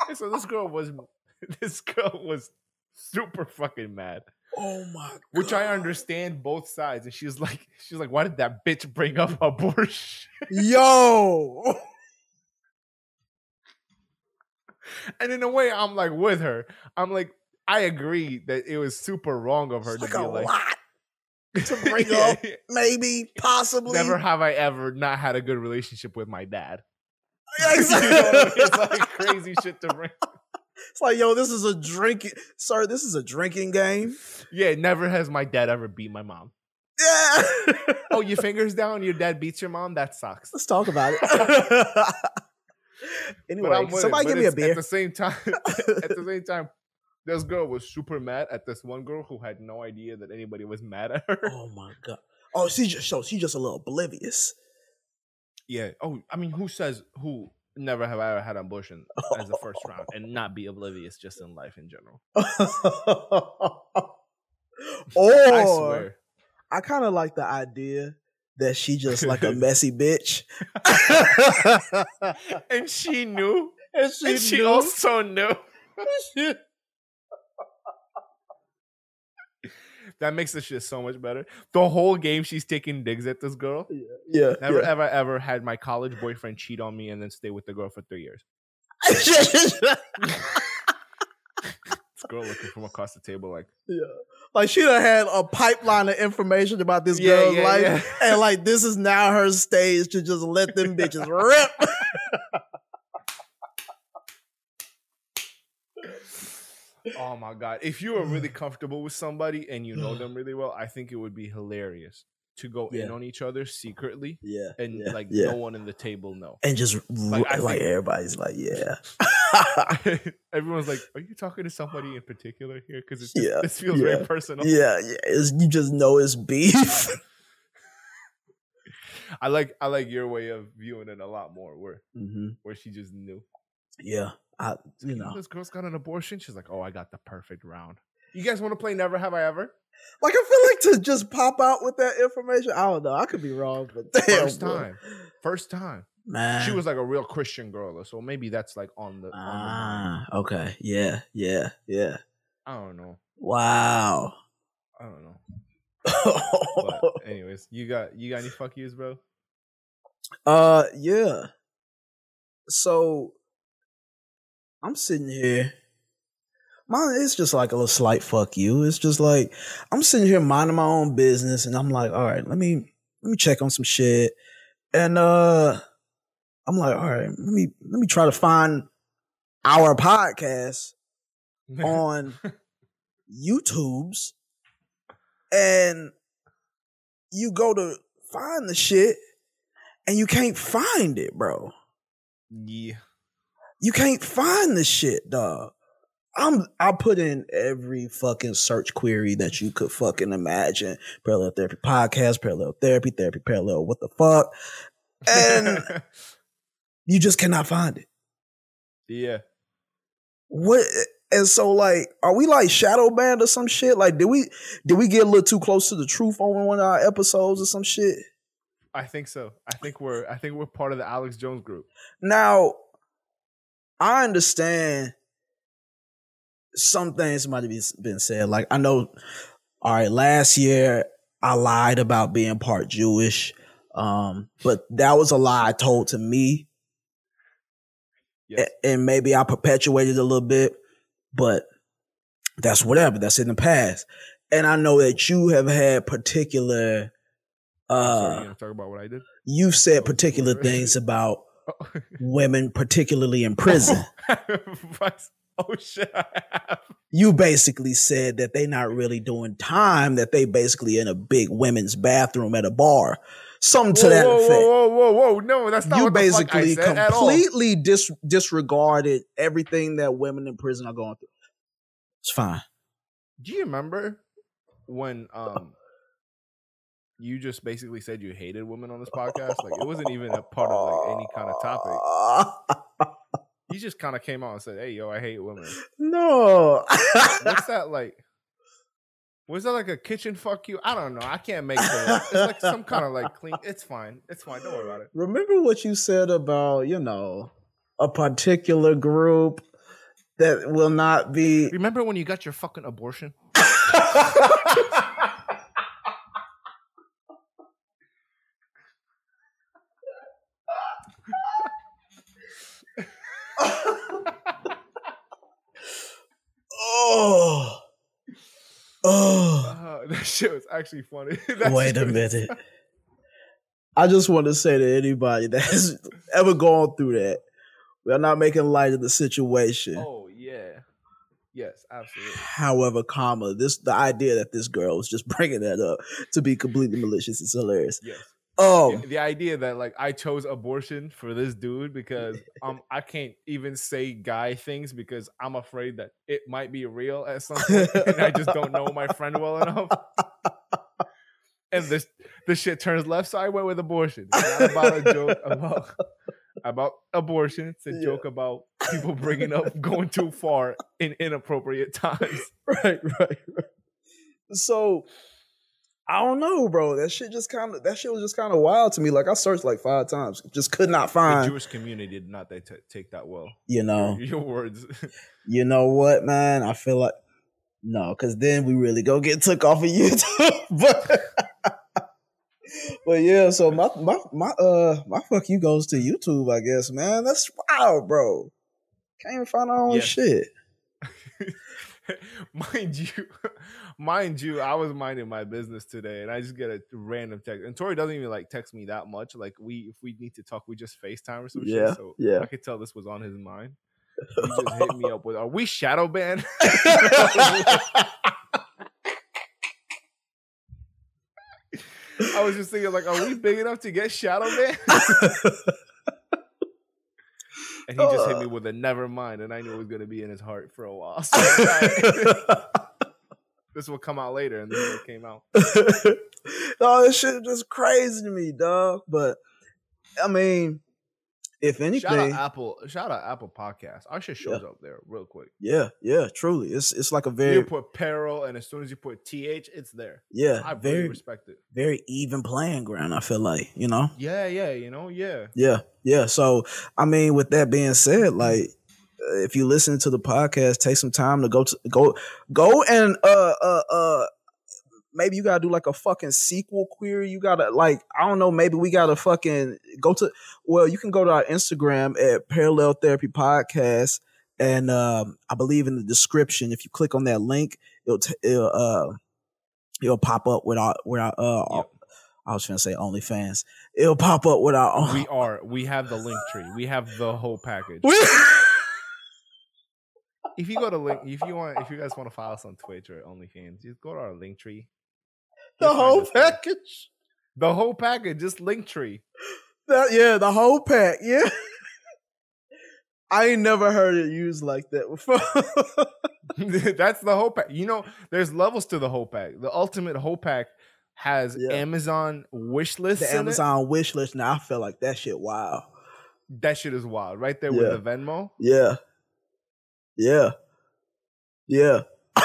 [laughs] so this girl was, [laughs] this girl was super fucking mad. Oh my god. Which I understand both sides. And she's like, she's like, why did that bitch bring up [laughs] abortion? Yo. And in a way, I'm like with her. I'm like, I agree that it was super wrong of her It's to like be like, lot [laughs] to bring Yeah, up. Maybe, possibly. Never have I ever not had a good relationship with my dad. Yeah, [laughs] You know I mean? exactly. It's like crazy shit to bring. It's like, yo, this is a drinking, sir. This is a drinking game. Yeah, never has my dad ever beat my mom. Yeah. Oh, your [laughs] fingers down, your dad beats your mom? That sucks. Let's talk about it. Anyway, I'm with it, somebody give me a beer. At the same time, at the same time, this girl was super mad at this one girl who had no idea that anybody was mad at her. oh my god. Oh, she just so she just a little oblivious. Yeah. Oh, I mean, who says who never have I ever had an abortion as a first round and not be oblivious just in life in general? [laughs] or I I, kind of like the idea that she just like a [laughs] messy bitch. and she knew. [laughs] and she, and she knew. also knew. That makes the shit so much better. The whole game she's taking digs at this girl. yeah, Never yeah. ever ever had my college boyfriend cheat on me and then stay with the girl for three years. This girl looking from across the table like [laughs] Yeah. Like she done had a pipeline of information about this Yeah, girl's yeah, life, yeah. and like this is now her stage to just let them [laughs] bitches rip. [laughs] Oh my god! If you are really [sighs] comfortable with somebody and you know them [sighs] really well, I think it would be hilarious to go in on each other secretly yeah, and yeah, like yeah. no one in the table know. and just like, think- everybody's like, yeah, [laughs] Everyone's like, "Are you talking to somebody in particular here?" Because [sighs] Yeah, this feels yeah, very personal. yeah, yeah. It's, you just know it's beef. [laughs] I like I like your way of viewing it a lot more, where hmm where she just knew. Yeah, I you You know, this girl's got an abortion. She's like, "Oh, I got the perfect round." You guys want to play Never Have I Ever? like I feel like to just pop out with that information. I don't know. I could be wrong, but damn, First time, first time. man. She was like a real Christian girl, so maybe that's like on the. on the ah okay. Yeah, yeah, yeah. I don't know. Wow. I don't know. But [laughs] anyways, you got you got any fuck yous, bro? Uh, yeah. So I'm sitting here. Mine, it's just like a little slight fuck you. It's just like I'm sitting here minding my own business, and I'm like, all right, let me let me check on some shit, and uh, I'm like, all right, let me let me try to find our podcast [laughs] on YouTube's, and you go to find the shit, and you can't find it, bro. yeah. You can't find the shit, dog. I'm I put in every fucking search query that you could fucking imagine. Parallel therapy podcast, parallel therapy, therapy parallel, what the fuck? And [laughs] you just cannot find it. yeah. What and so like are we like shadow banned or some shit? Like did we did we get a little too close to the truth on one of our episodes or some shit? I think so. I think we're I think we're part of the Alex Jones group. Now, I understand some things might have be- been said. Like, I know, all right, last year I lied about being part Jewish, um, but that was a lie told to me, Yes. a- and maybe I perpetuated a little bit, but that's whatever. That's in the past. And I know that you have had particular, uh, you talk about what I did? you've said particular things about Oh. [laughs] women, particularly in prison. [laughs] oh shit! I have. you basically said that they're not really doing time, that they basically in a big women's bathroom at a bar. Something to whoa, that whoa, effect. whoa, whoa, whoa, whoa! No, that's not you what basically the fuck I said at all. completely dis- disregarded everything that women in prison are going through. It's fine. Do you remember when um you just basically said you hated women on this podcast? Like it wasn't even a part of like any kind of topic. [laughs] You just kind of came out and said, "Hey, yo, I hate women." no. What's that like? Was that like a kitchen fuck you? I don't know. I can't make it. It's like some kind of like clean. It's fine. It's fine. Don't worry about it. Remember what you said about, you know, a particular group that will not be Remember when you got your fucking abortion? [laughs] oh. Oh. Uh, [laughs] that shit was actually funny. [laughs] Wait a minute. I just want to say to anybody [laughs] that has ever gone through that, we are not making light of the situation. Oh yeah. Yes, absolutely. However, comma this the idea that this girl was just bringing that up to be completely malicious is hilarious. Yes. Oh, the, the idea that like I chose abortion for this dude because um I can't even say guy things because I'm afraid that it might be real at some point and I just don't know my friend well enough. And this the shit turns left, so I went with abortion. It's about a joke about about abortion. It's a Yeah. joke about people bringing up going too far in inappropriate times. [laughs] right, right, right. So I don't know, bro. That shit just kind of that shit was just kind of wild to me. Like I searched like five times, just could not find. The. Jewish community did not they t- take that well. you know, Your words. [laughs] you know what, man? I feel like no, because then we really go get took off of [laughs] YouTube. but but yeah, so my my my uh my fuck you goes to YouTube, I guess, man. That's wild, bro. Can't even find our own shit. [laughs] mind you, mind you, I was minding my business today, and I just get a random text. And Tori doesn't even like text me that much. Like we, if we need to talk, we just Facetime or some Yeah, shit. So yeah. I could tell this was on his mind. He just hit me up [laughs] with, "Are we shadow banned?" [laughs] I was just thinking, like, are we big enough to get shadow banned? And he just hit me [laughs] with a never mind, and I knew it was gonna be in his heart for a while. So this will come out later, and then it came out. [laughs] no, this shit is just crazy to me, dog. But I mean, if anything, Shout out Apple. Shout out Apple Podcast. Our shit shows up there real quick. yeah, yeah, truly, it's it's like a very You put peril, and as soon as you put th, it's there. yeah, I really very respect it. very even playing ground. I feel like you know, Yeah, yeah, you know, yeah. yeah, yeah. So I mean, with that being said, mm-hmm. like. If you listen to the podcast, take some time to go to go go and uh uh uh maybe you gotta do like a fucking SQL query. You gotta like I don't know. Maybe we gotta fucking go to. Well, you can go to our Instagram at Parallel Therapy Podcast, and um, I believe in the description, if you click on that link, it'll t- it'll uh it'll pop up with our with our uh. Yep. I was gonna say OnlyFans. It'll pop up with our. We [laughs] are. We have the link tree. We have the whole package. [laughs] If you go to link, if you want, if you guys want to follow us on Twitch or OnlyFans, just go to our Linktree. the whole package. The whole package, just Linktree. That, yeah, the whole pack. Yeah. [laughs] I ain't never heard it used like that before. [laughs] That's the whole pack. You know, there's levels to the whole pack. The ultimate whole pack has Yeah. Amazon wish list. the Amazon wish list. Now I feel like that shit. Wow. That shit is wild. Right there Yeah. with the Venmo. Yeah. Yeah. Yeah. [laughs]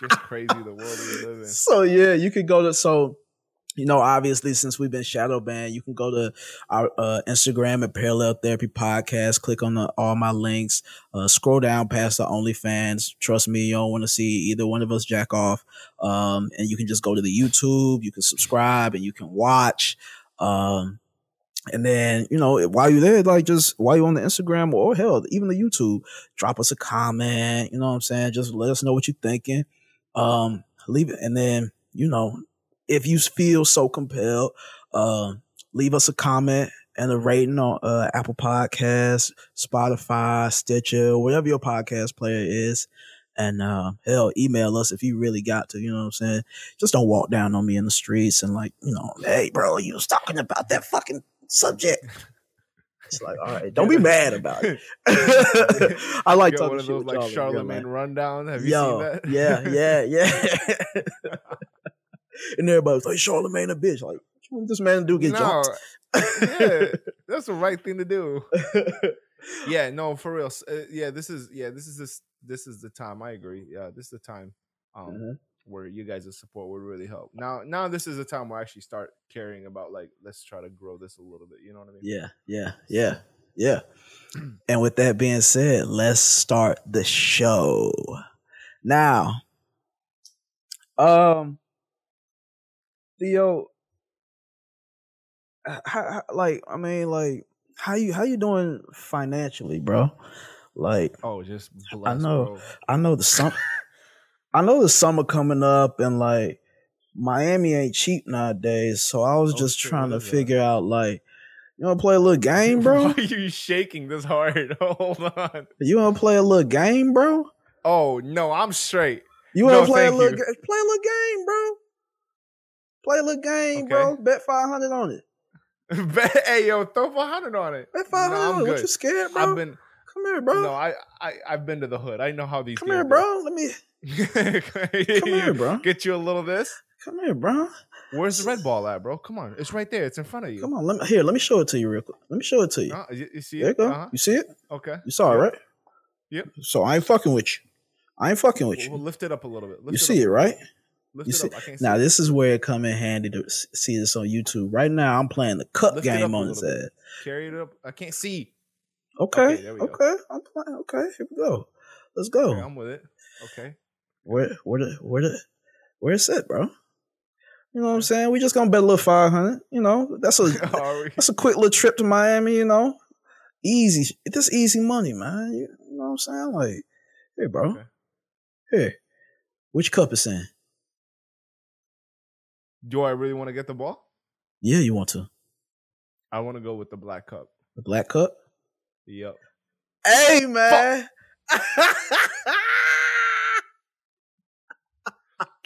Just crazy the world we live in. So yeah, you could go to so you know, obviously since we've been shadow banned, you can go to our uh, Instagram at Parallel Therapy Podcast, click on the, all my links, uh, scroll down past the OnlyFans. Trust me, you don't want to see either one of us jack off. Um, and you can just go to the YouTube, you can subscribe and you can watch. Um, and then, you know, while you're there, like just while you're on the Instagram or hell, even the YouTube, drop us a comment. You know what I'm saying? Just let us know what you're thinking. Um, leave it. And then, you know, if you feel so compelled, um, leave us a comment and a rating on uh, Apple Podcasts, Spotify, Stitcher, whatever your podcast player is. And uh, hell, email us if you really got to. You know what I'm saying? Just don't walk down on me in the streets and like, you know, hey, bro, you was talking about that fucking subject. [laughs] It's like, all right, don't be mad about it. [laughs] [laughs] I like talking one of those like Charlemagne rundown. Have you Yo, seen that? yeah, yeah, yeah. and everybody's like, Charlemagne a bitch. Like, what this man do? Get no, jumped? yeah, that's the right thing to do. Yeah, no, for real. Uh, yeah, this is yeah, this is this this is the time. I agree. Yeah, this is the time um Mhm. Where you guys' support would really help. Now, now this is a time where I actually start caring about like let's try to grow this a little bit. You know what I mean? Yeah, yeah, yeah, yeah. [clears throat] And with that being said, let's start the show. Now, um, Theo, how, how- like, I mean, like, how you how you doing financially, bro? Like, Oh, just blessed, know. bro. I know the summer. [laughs] I know the summer coming up, and like Miami ain't cheap nowadays. So I was Oh, just shit, trying to that? figure out, like, you want to play a little game, [laughs] bro? Why are you shaking this hard? [laughs] Hold on. you want to play a little game, bro? Oh no, I'm straight. You want to No, play a little you. ga- play a little game, bro? Play a little game, bro. Bet five hundred on it. [laughs] Bet- hey yo, throw five hundred on it. Bet five No, hundred. It. What good. you scared, bro? I've been Come here, bro. no, I, I I've been to the hood. I know how these. Come here, go. bro. Let me [laughs] Come here, bro. Get you a little this. Come here, bro. Where's the red ball at, bro? Come on, it's right there. It's in front of you. Come on, let me here. Let me show it to you real quick. Let me show it to you. Uh, you, you see there you it? go. Uh-huh. You see it? Okay. You saw it, right? Yep. So I ain't fucking with you. I ain't fucking with you. we'll lift it up a little bit. Lift You see up it, right? Lift You it see- up. I can't see Now it. this is where it come in handy to see this on YouTube. Right now, I'm playing the cup Lift game on his ass. Carry it up. I can't see. Okay, Okay, okay, there we go. I'm playing. Okay, here we go. Let's go. Okay, I'm with it. Okay. Where, where, the, where, the, where it's at, bro? You know what I'm saying? We just gonna bet a little five hundred. You know, that's a [laughs] that's a quick little trip to Miami. You know, easy. This easy money, man. You, you know what I'm saying? Like, hey, bro. Okay. Here, which cup is in? Do I really want to get the ball? Yeah, you want to I want to go with the black cup. the black cup? Yep. Hey, man. [laughs]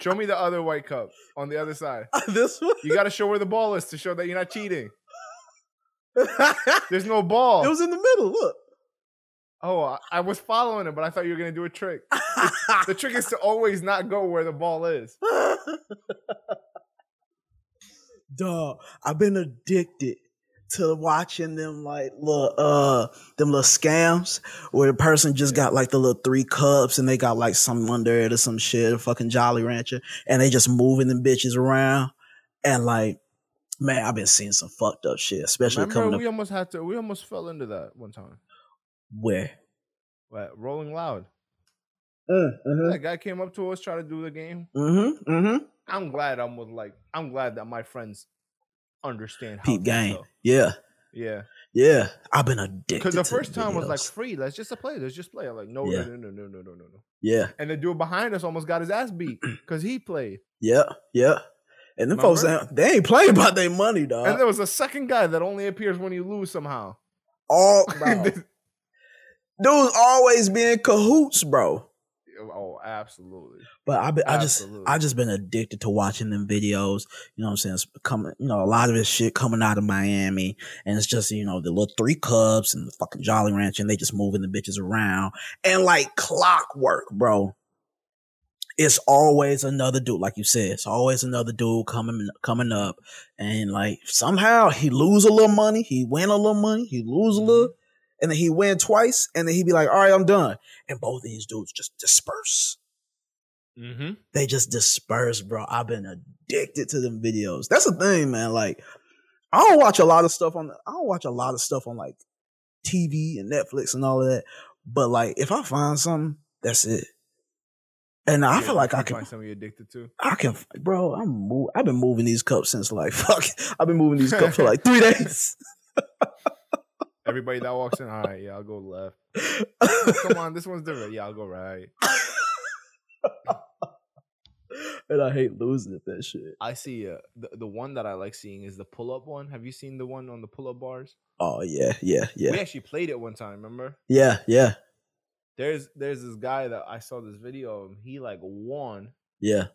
Show me the other white cup on the other side. [laughs] this one. You got to show where the ball is to show that you're not cheating. [laughs] There's no ball. It was in the middle. Look. oh, I, I was following it, but I thought you were gonna do a trick. [laughs] The trick is to always not go where the ball is. Dog, I've been addicted to watching them like little uh them little scams where the person just got like the little three cups and they got like some under it or some shit, a fucking Jolly Rancher, and they just moving them bitches around. And like, man, I've been seeing some fucked up shit, especially Remember, coming we up almost had to. We almost fell into that one time. where. What, Rolling Loud. Uh, uh-huh. That guy came up to us, trying to do the game. Mm-hmm. Mm-hmm. I'm glad I'm with like. I'm glad that my friends understand how Peep game. go. Yeah. Yeah, Yeah. I've been addicted. because the first time was like free. Let's just a play. Let's just play. I'm like, no, Yeah. no, no, no, no, no, no, no. Yeah. And the dude behind us almost got his ass beat [clears throat] because he played. Yeah. Yeah. And them folks, Remember? they ain't playing about their money, dog. and there was a second guy that only appears when you lose somehow. All [laughs] dudes always be in cahoots, bro. Oh, absolutely. But I, be, I just. I just been addicted to watching them videos. You know what I'm saying? It's coming, you know, a lot of this shit coming out of Miami, and it's just, you know, the little three cups and the fucking Jolly Ranch, and they just moving the bitches around, and like clockwork, bro. It's always another dude, like you said. It's always another dude coming coming up, and like somehow he lose a little money, he win a little money, he lose a mm-hmm. little, and then he win twice, and then he'd be like, "All right, I'm done," and both of these dudes just disperse Mm-hmm. they just disperse, bro. I've been addicted to them videos. That's the thing, man. Like, I don't watch a lot of stuff on. I don't watch a lot of stuff on like TV and Netflix and all of that. But like, if I find something, that's it. And I feel like I can, find something you're addicted to. I can, bro. I'm, move, I've been moving these cups since like [laughs] fuck. I've been moving these cups for [laughs] like three days. [laughs] Everybody that walks in, all right, yeah, I'll go left. [laughs] Come on, this one's different. Yeah, I'll go right. [laughs] and I hate losing at that shit. I see uh, the the one that I like seeing is the pull up one. Have you seen the one on the pull up bars? Oh yeah, yeah, yeah. We actually played it one time. Remember? yeah, yeah, There's there's this guy that I saw this video of. Him. He like won, yeah,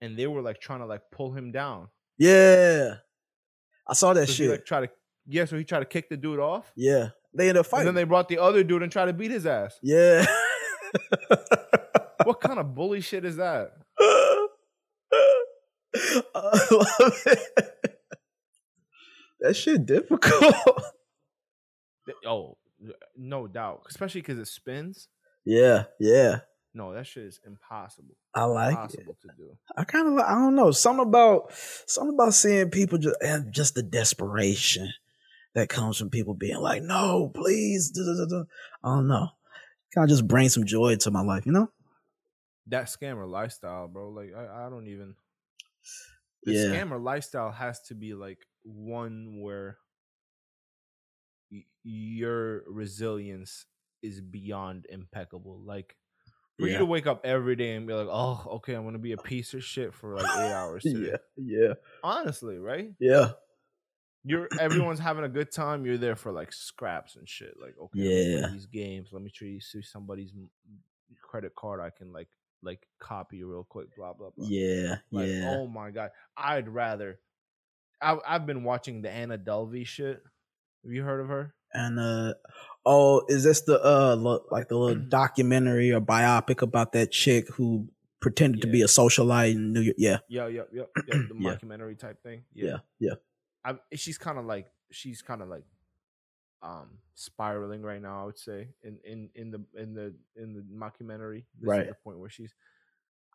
and they were like trying to like pull him down. yeah. I saw that So he shit. like try to yeah. So he tried to kick the dude off, yeah, they end up and fighting. then they brought the other dude and tried to beat his ass. Yeah. What kind of bully shit is that? I love it. That shit difficult. [laughs] Oh, no doubt, especially because it spins. yeah, yeah. No, that shit is impossible. I like it. To do. I kind of, I don't know, something about, something about seeing people just, and just the desperation that comes from people being like, no, please. duh, duh, duh, duh." I don't know. Kind of just bring some joy into my life, you know? That scammer lifestyle, bro. Like I, I don't even. The Yeah. scammer lifestyle has to be like one where y- your resilience is beyond impeccable. Like for you to wake up every day and be like, "Oh, okay, I'm gonna be a piece of shit for like eight [laughs] hours today." Yeah, yeah, Honestly, right? yeah. You're [clears throat] everyone's having a good time. You're there for like scraps and shit. Like, okay, let me play Yeah. these games. Let me try to see somebody's credit card. I can like like copy real quick. Blah blah blah. Yeah, Like, yeah. oh my god, I'd rather. I, I've been watching the Anna Delvey shit. Have you heard of her? And uh oh, is this the uh lo- like the little [clears throat] documentary or biopic about that chick who pretended to be a socialite in New York. Yeah, Yeah, yeah, yeah, yeah. The [clears throat] Yeah. mockumentary type thing. yeah, yeah. I, she's kind of like she's kind of like um spiraling right now. I would say in in in the in the in the mockumentary. This Right. is the point where she's.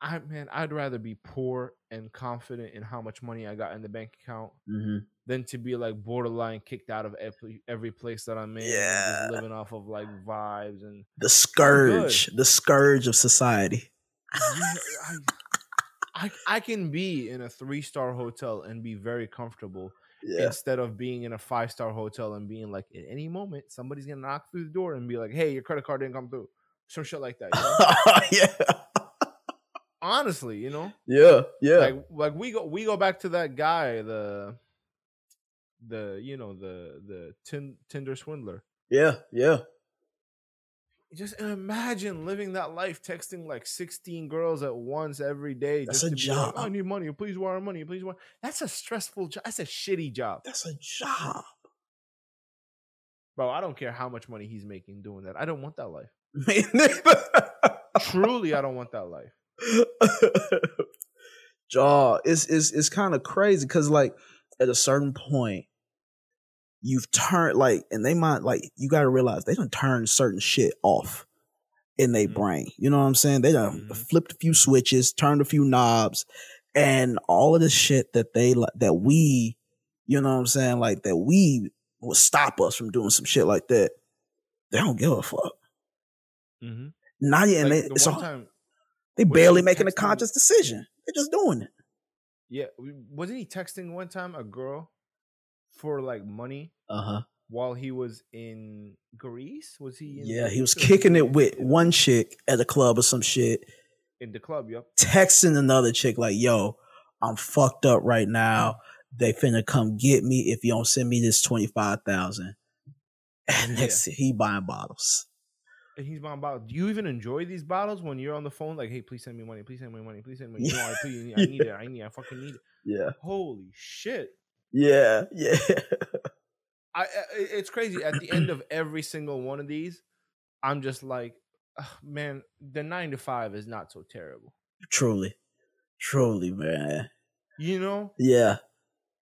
I man, I'd rather be poor and confident in how much money I got in the bank account hmm than to be like borderline kicked out of every every place that I'm in. Yeah. just living off of like vibes and The scourge, the scourge of society. Yeah, I, I I can be in a three star hotel and be very comfortable Yeah, instead of being in a five star hotel and being like at any moment somebody's gonna knock through the door and be like, "Hey, your credit card didn't come through," some shit like that. You know? [laughs] yeah, Honestly, you know, yeah, yeah. like like we go we go back to that guy, the the you know the the tin, Tinder swindler. yeah, yeah. Just imagine living that life, texting like sixteen girls at once every day. That's just a to be like, job. I need money. Please wire money. Please wire. That's a stressful job. That's a shitty job, That's a job. bro. I don't care how much money he's making doing that. I don't want that life. Truly, I don't want that life. [laughs] Jaw, it's it's it's kind of crazy because like at a certain point, you've turned like, and they might like you got to realize they don't turn certain shit off in their Mhm. brain. You know what I'm saying? They done Mhm. flipped a few switches, turned a few knobs, and all of the shit that they that we, you know what I'm saying, like that we will stop us from doing some shit like that. They don't give a fuck. Mm-hmm. Not yet, and like they, the it's all- time, they barely making a conscious decision. They're just doing it. yeah, wasn't he texting one time a girl for like money Uh huh. while he was in Greece? Was he? In Yeah, he was kicking it with one chick at a club or some shit, in the club. Yep. texting another chick like, "Yo, I'm fucked up right now. They finna come get me if you don't send me this twenty five thousand. And next, he buying bottles. And he's buying bottles. Do you even enjoy these bottles when you're on the phone? Like, hey, please send me money. Please send me money. Please send me. You know, I please, I need it. I need. I fucking need it. [laughs] Yeah, Holy shit! Yeah, yeah. [laughs] I, it's crazy. At the end of every single one of these, I'm just like, "Ugh, man, the nine to five is not so terrible. truly, truly, man. You know, Yeah,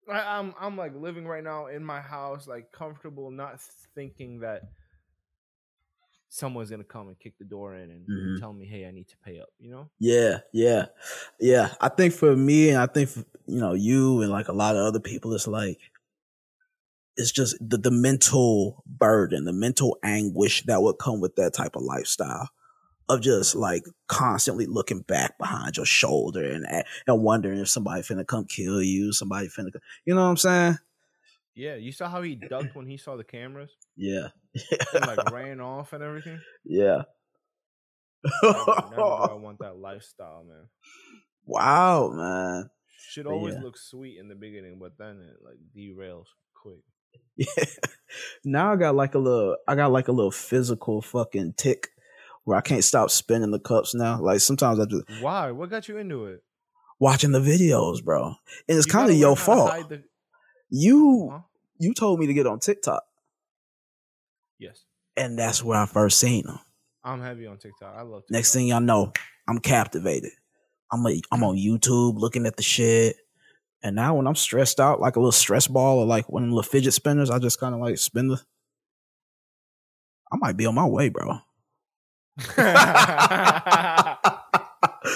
I, I'm I'm like living right now in my house, like comfortable, not thinking that someone's gonna come and kick the door in and Mhm. tell me, hey, I need to pay up. You know? yeah, yeah, yeah. I think for me, and I think for, you know you and like a lot of other people, it's like it's just the the mental burden, the mental anguish that would come with that type of lifestyle of just like constantly looking back behind your shoulder and and wondering if somebody finna come kill you, somebody finna, you know what I'm saying? Yeah. You saw how he [clears throat] ducked when he saw the cameras Yeah, and like [laughs] ran off and everything. yeah. Never, I [laughs] want that lifestyle, man. wow, man. Shit But always yeah. looks sweet in the beginning, but then it like derails quick. [laughs] Yeah. Now I got like a little I got like a little physical fucking tick where I can't stop spinning the cups now. Like sometimes I just Why? What got you into it? watching the videos, bro. And it's kind of your learn how to fault. the- You Huh? you told me to get on TikTok, Yes. and that's where I first seen them. I'm heavy on TikTok. I love TikTok. Next thing y'all know, I'm captivated. I'm a, I'm on YouTube looking at the shit. And now when I'm stressed out, like a little stress ball or like one of the little fidget spinners, I just kind of like spin the. I might be on my way, bro. [laughs] this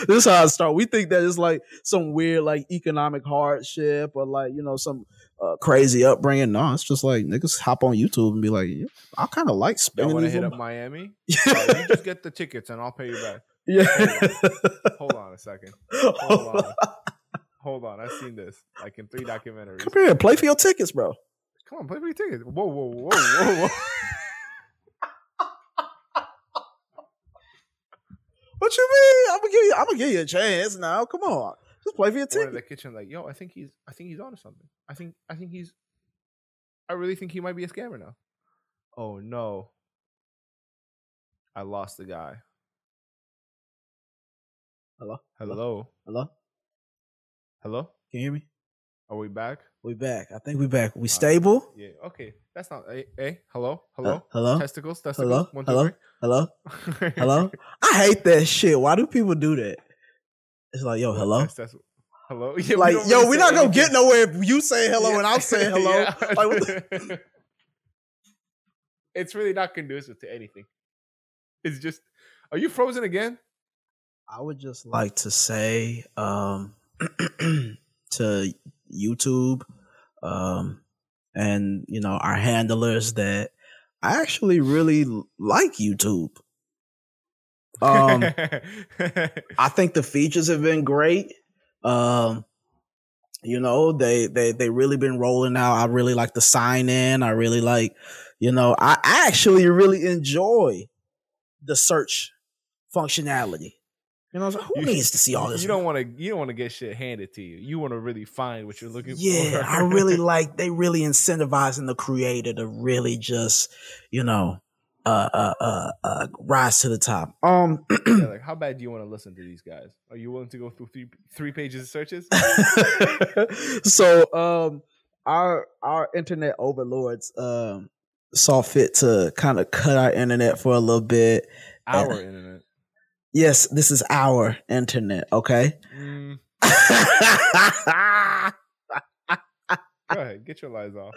is how I start. We think that it's like some weird like economic hardship or like you know some uh, crazy upbringing. No, it's just like niggas hop on YouTube and be like, yeah, I kind of like Y'all spinning want to hit up Miami? [laughs] Uh, you just get the tickets and I'll pay you back. [laughs] yeah. Hold on a second. Hold on. [laughs] Hold on. I've seen this like in three documentaries. Come here, play for your tickets, bro. Come on, play for your tickets. Whoa, whoa, whoa, whoa, whoa. What you mean? I'm gonna give you. I'm gonna give you a chance now. Come on, just play for your One in the kitchen, like, yo, I think he's, I think he's onto something. I think, I think he's, I really think he might be a scammer now. Oh no, I lost the guy. Hello, Hello, hello. hello. Can you hear me? Are we back? We back. I think we back. We Alright. stable. Yeah. Okay. That's not. Hey, hey hello, hello. Uh, hello. Testicles. Testicles. Hello? One, two, Hello? three. Hello. Hello. [laughs] I hate that shit. Why do people do that? It's like, yo, hello. That's, that's, hello. [laughs] Yeah, like, don't yo, really we're not gonna anything. get nowhere if you say hello Yeah. and I'm saying [laughs] hello. Yeah. Like, the- [laughs] it's really not conducive to anything. It's just, are you frozen again? I would just like to say um, [clears throat] to YouTube um, and you know our handlers that I actually really like YouTube. Um, [laughs] I think the features have been great. Um, you know, they they they really been rolling out. I really like the sign in. I really like, you know, I actually really enjoy the search functionality. You know, I was like, who You- needs to see all this? You don't want to. You don't want to get shit handed to you. You want to really find what you're looking for. yeah, I really [laughs] like they really incentivizing the creator to really just, you know, uh uh uh, uh rise to the top. Um [clears throat] Yeah, like, how bad do you want to listen to these guys? Are you willing to go through three three pages of searches? [laughs] so um our our internet overlords um saw fit to kind of cut our internet for a little bit. Our internet. Yes, this is our internet, okay? Mm, [laughs] go ahead, get your lies off.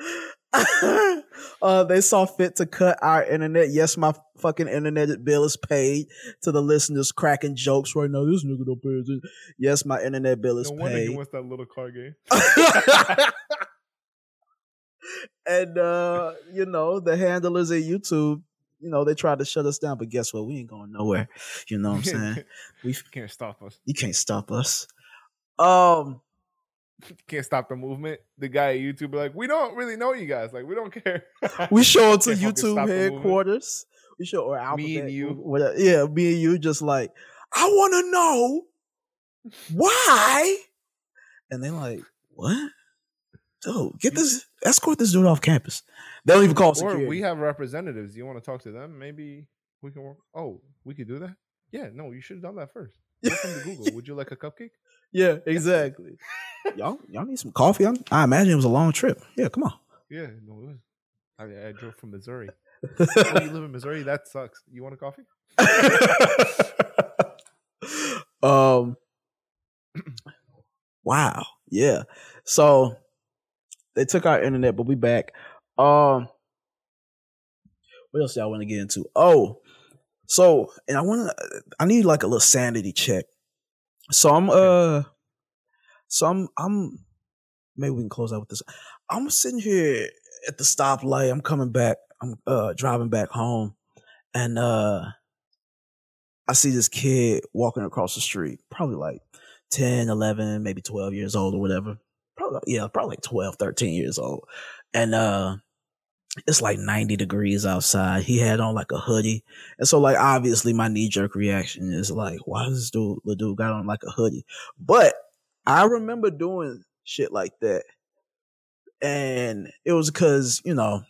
[laughs] uh, they saw fit to cut our internet. Yes, my fucking internet bill is paid to the listeners cracking jokes right now. This nigga don't pay attention. Yes, my internet bill is No wonder he paid. wants that little car game. [laughs] and uh, you know, the handlers at YouTube, you know, they tried to shut us down, but guess what? We ain't going nowhere. You know what I'm saying? [laughs] We can't stop us. you can't stop us. Um [laughs] Can't stop the movement. The guy at YouTube like, we don't really know you guys. Like, we don't care. [laughs] we show it to YouTube stop the movement. headquarters. We show or alphabet. Me and you. Whatever. Yeah, me and you just like, I wanna know why. And they're like, what? Dude, get this escort this dude off campus. They don't even call or security. we have representatives. You want to talk to them? Maybe we can work. Oh, we could do that. Yeah, no, you should have done that first. Welcome to Google. [laughs] Would you like a cupcake? Yeah, exactly. y'all, y'all need some coffee. I'm, I imagine it was a long trip. Yeah, come on. Yeah, no, it was. I, I drove from Missouri. oh, you live in [laughs] Missouri? That sucks. You want a coffee? [laughs] um [clears throat] wow yeah so they took our internet but we back um what else y'all want to get into oh so and i want to i need like a little sanity check so i'm uh so i'm i'm maybe we can close out with this. I'm sitting here at the stoplight. I'm coming back. I'm uh driving back home. And uh I see this kid walking across the street, probably like 10, 11, maybe 12 years old or whatever. Probably, yeah, probably like 12, 13 years old. And, uh, it's like 90 degrees outside. He had on like a hoodie. And so like, obviously my knee jerk reaction is like, why does this dude, the dude got on like a hoodie? But I remember doing shit like that. And it was cause, you know,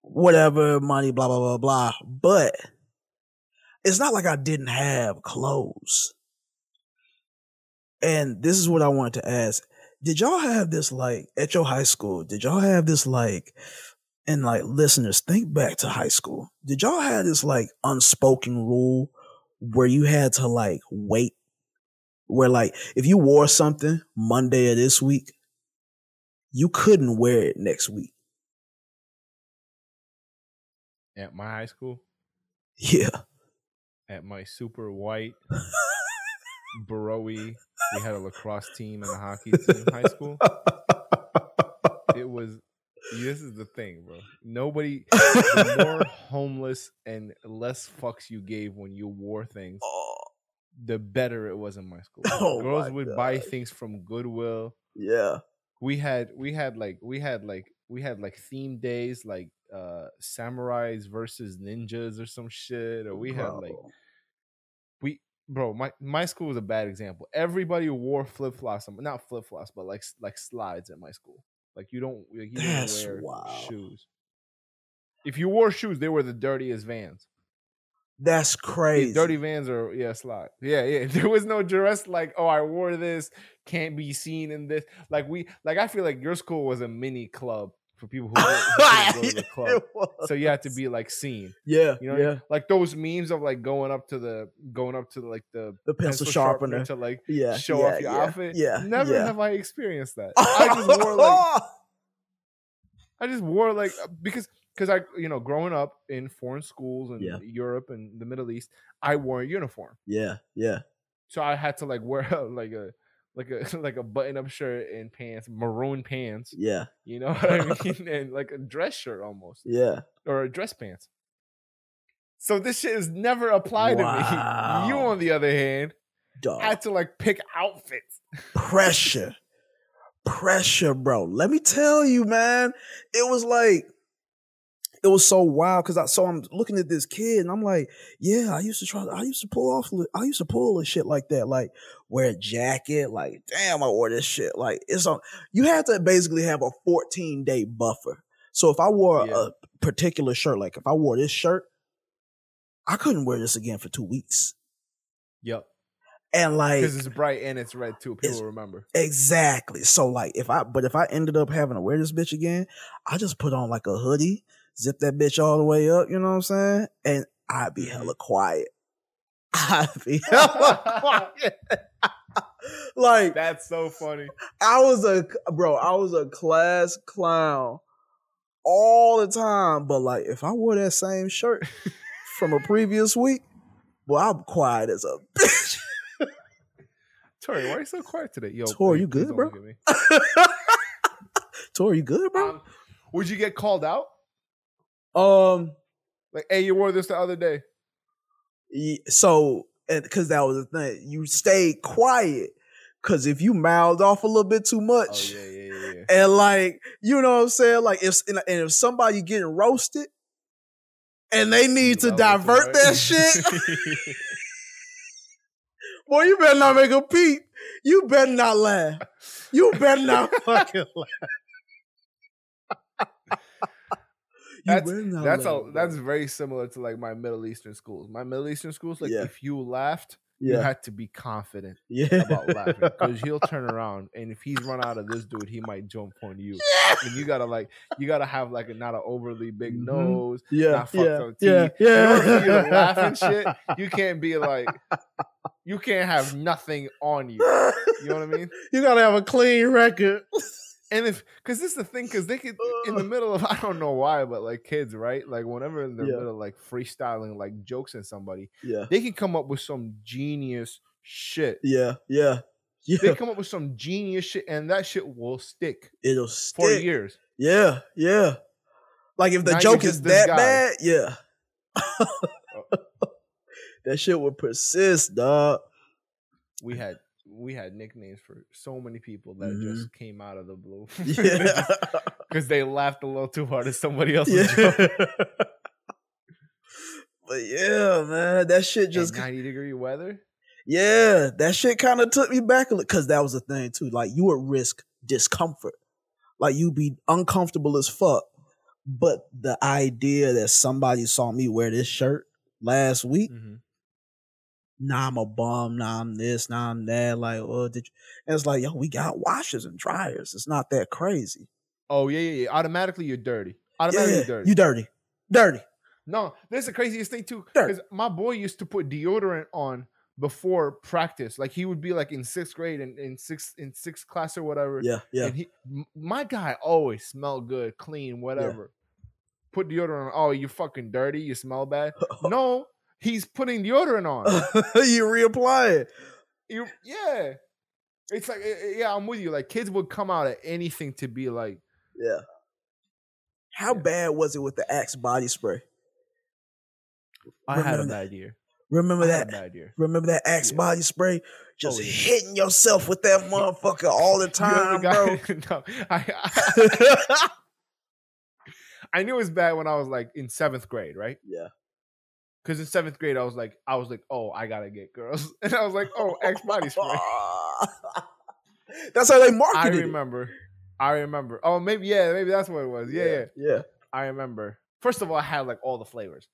whatever, money, blah, blah, blah, blah. But it's not like I didn't have clothes. And this is what I wanted to ask. Did y'all have this like at your high school? Did y'all have this like and like listeners think back to high school. Did y'all have this like unspoken rule where you had to like wait where like if you wore something Monday of this week, you couldn't wear it next week. At my high school, Yeah. at my super white [laughs] Baroe, we had a lacrosse team and a hockey team in high school. It was this is the thing, bro. Nobody the more [laughs] homeless and less fucks you gave when you wore things, the better it was in my school. [laughs] Oh Girls my would buy things from Goodwill. yeah. We had we had like we had like we had like theme days like uh samurais versus ninjas or some shit or we had like Bro. my my school was a bad example everybody wore flip-flops um, not flip-flops but like like slides at my school like you don't like, you That's didn't wear wild. shoes if you wore shoes they were the dirtiest vans That's crazy. dirty vans are yeah slide yeah yeah [laughs] there was no dress like oh i wore this can't be seen in this like we like i feel like your school was a mini club for people who, [laughs] go to the club. So you have to be like seen. yeah, You know, yeah. like those memes of like going up to the going up to like the The pencil, sharpener. to like Yeah, show yeah, off your yeah, outfit. Yeah, Never yeah. have I experienced that. [laughs] I just wore like I just wore like uh, because because I you know growing up in foreign schools in Yeah. Europe and the Middle East, I wore a uniform, yeah, yeah, so I had to like wear [laughs] like a like a [laughs] like a button up shirt and pants, maroon pants. yeah, You know what I [laughs] mean? and like a dress shirt almost yeah. or a dress pants. So this shit is never applied to me. You, on the other hand, Dog. had to like pick outfits. pressure pressure bro let me tell you man it was like it was so wild because i so i'm looking at this kid and i'm like yeah i used to try i used to pull off i used to pull a shit like that like wear a jacket like damn i wore this shit like it's on you have to basically have a 14 day buffer so if i wore Yeah. a particular shirt like if i wore this shirt i couldn't wear this again for two weeks Yep. and like Because it's bright and it's red too. People remember. Exactly. So like if I but if I ended up having to wear this bitch again, I just put on like a hoodie, zip that bitch all the way up, you know what I'm saying? And I'd be hella quiet. [laughs] I'd be [laughs] hella quiet. [laughs] like That's so funny. I was a bro, I was a class clown all the time. But like if I wore that same shirt from a previous week, well, I'm quiet as a bitch. Tori, why are you so quiet today? Yo, Tori, you good, bro? Tori, you good, bro? Um, would you get called out? Um, Like, hey, you wore this the other day. So and because that was the thing. You stayed quiet because if you mouthed off a little bit too Oh much yeah, yeah, yeah, yeah. and like you know what i'm saying? Like if and if somebody getting roasted and they need to You love it, divert that shit [laughs] boy you better not make a peep. You better not laugh. You better not [laughs] fucking laugh [laughs] That's- that's a that's very similar to like my Middle Eastern schools. My Middle Eastern schools, like Yeah. if you laughed, you had to be confident yeah about laughing [laughs] because he'll turn around and if he's run out of this dude, he might jump on you. And you gotta like you gotta have like a not an overly big Mhm. nose, yeah not fucked yeah up yeah teeth. yeah In order you to laugh shit, [laughs] you can't be like you can't have nothing on you. You know what I mean? [laughs] you gotta have a clean record And if because this is the thing, because they could in the middle of [laughs] I don't know why, but like kids, right? Like whenever in the Yeah. middle of like freestyling like jokes at somebody, yeah they can come up with some genius shit. Yeah, [laughs] yeah, They come up with some genius shit, and that shit will stick It'll stick for years. Yeah, yeah. Like if the Now joke is that guy. bad, yeah. Oh. [laughs] that shit would persist, dog. We had we had nicknames for so many people that Mhm. just came out of the blue. [laughs] [laughs] Yeah, because they laughed a little too hard at somebody else's yeah. joke. [laughs] but yeah, man, that shit Just just ninety degree weather. yeah, that shit kind of took me back a little because that was the thing too. Like you would risk discomfort, like you'd be uncomfortable as fuck. But the idea that somebody saw me wear this shirt last week Mhm. Nah, I'm a bum, nah, I'm this, nah, I'm that. Like, oh, did you? And it's like, yo, we got washers and dryers. It's not that crazy. Oh yeah, yeah, yeah. Automatically you're dirty. Automatically Yeah, you're dirty. you dirty, dirty. No, this is the craziest thing too. Because my boy used to put deodorant on before practice. Like he would be like in sixth grade and in sixth in sixth class or whatever. Yeah, yeah. And he my guy always smelled good, clean, whatever. Put deodorant on. Oh, you fucking dirty, you smell bad. [laughs] no, he's putting deodorant on. [laughs] you reapply it. You, yeah. It's like eh, eh, yeah, I'm with you. Like kids would come out at anything to be like, Yeah. How Yeah. bad was it with the Axe body spray? I had a Remember bad year. Remember I that? a bad year. Remember that Axe Yeah. body spray? Just Oh, yeah. hitting yourself with that motherfucker all the time, ever bro. got- [laughs] no, I, I, [laughs] I knew it was bad when I was like in seventh grade, right? yeah. Because in seventh grade, I was like, I was like, oh, I gotta get girls, [laughs] and I was like, oh, Axe body spray. [laughs] That's how they I marketed it. remember, I remember. Oh, maybe yeah, maybe that's what it was. Yeah, yeah, yeah. I remember. First of all, I had like all the flavors.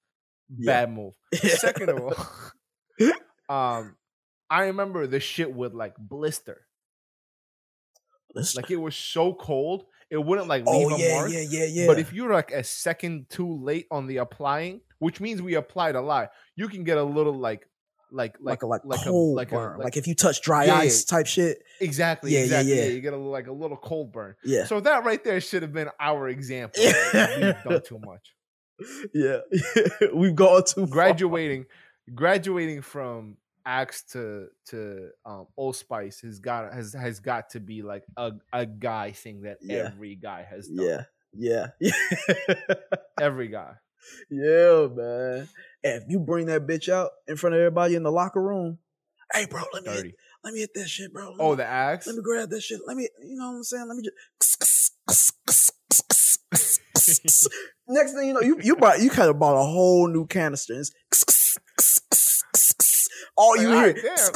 Yeah. Bad move. [laughs] Second of all, um, I remember the shit would like blister. Listen, Like it was so cold, it wouldn't like leave Oh a yeah, mark. yeah, yeah, yeah. But if you're like a second too late on the applying, which means we applied a lot, you can get a little like like like, like a like, like a- cold like a- burn, like, like- if you touch dry Yeah, ice type shit. exactly Yeah, yeah, exactly yeah. you get a like a little cold burn. Yeah, So that right there should have been our example. We've done too [laughs] much. yeah. [laughs] We've gone too far. Graduating, graduating from Axe to to um, Old Spice has got has has got to be like a, a guy thing that Yeah. every guy has done. Yeah, yeah, yeah. [laughs] Every guy. Yeah, man. If you bring that bitch out in front of everybody in the locker room, hey, bro, let me hit, let me hit that shit, bro. Let Oh, me, the axe. let me grab that shit. Let me, you know what I'm saying? Let me just. [laughs] Next thing you know, you you bought you kind of bought a whole new canister. and It's [laughs] all you Like, hear. "Ah,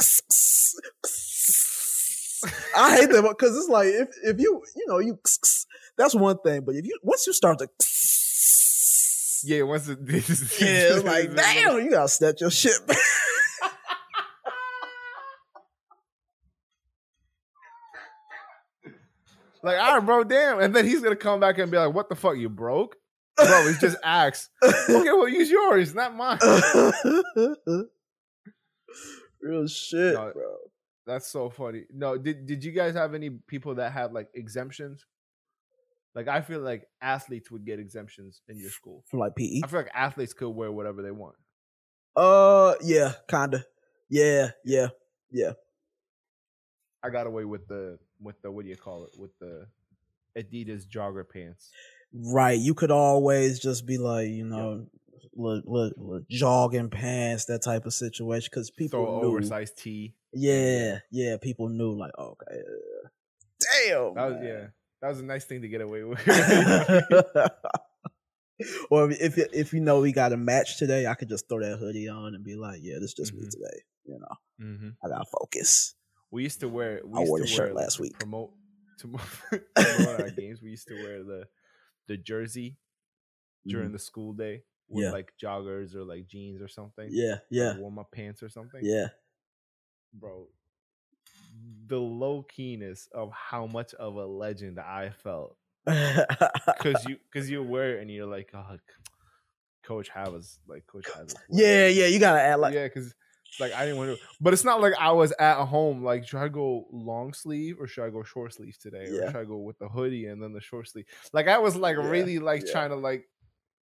[laughs] I hate that because it's like if if you you know you that's one thing, but if you once you start to Yeah, once [laughs] it, yeah, it's like damn, you gotta snatch your shit back. [laughs] Like, all right, bro, damn. And then he's gonna come back and be like, "What the fuck, you broke, bro?" It's just [laughs] axe. Okay, well, use yours, not mine. Real shit, No, bro. That's so funny. No, did did you guys have any people that had like exemptions? Like, I feel like athletes would get exemptions in your school. From like PE. I feel like athletes could wear whatever they want. Uh, yeah, kinda. Yeah, yeah, yeah. I got away with the with the what do you call it with the Adidas jogger pants. right. You could always just be like, you know, look, look, little jogging pants, that type of situation, because people Throw knew. oversized tee. Yeah, yeah, people knew. Like, okay, damn. That was yeah. That was a nice thing to get away with. [laughs] or if if you know we got a match today, I could just throw that hoodie on and be like, "Yeah, this is just me Mhm. today." You know, hmm I gotta focus. We used to wear. We I wore the shirt last to week. Promote to mo- [laughs] [laughs] promote our games. We used to wear the the jersey during Mhm. the school day with Yeah. like joggers or like jeans or something. Yeah, yeah, warm up pants or something. yeah. bro. The low keyness of how much of a legend I felt because you because you wear it and you're like, oh, Coach Havas, like Coach Havas. yeah, yeah. You gotta add like yeah, because like I didn't want to, but it's not like I was at home. Like, should I go long sleeve or should I go short sleeve today, or should I go with the hoodie and then the short sleeve? Like, I was like Yeah, really like yeah. trying to like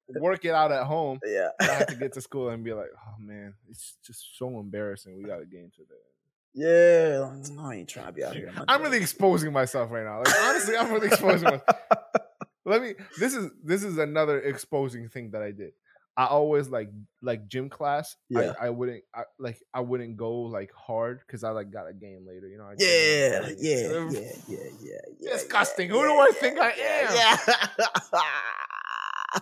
work it out at home. yeah. I had to [laughs] get to school and be like, oh man, it's just so embarrassing. We got a game today. Yeah, no, I ain't trying to be out here. I'm really exposing myself right now. Like honestly, I'm really exposing myself. [laughs] Let me. This is this is another exposing thing that I did. I always like like gym class. Yeah. I, I wouldn't I, like I wouldn't go like hard because I like got a game later. You know. I Yeah, yeah, yeah, yeah, [laughs] yeah, yeah. Disgusting. yeah, Who do I yeah, think I yeah, Yeah. [laughs]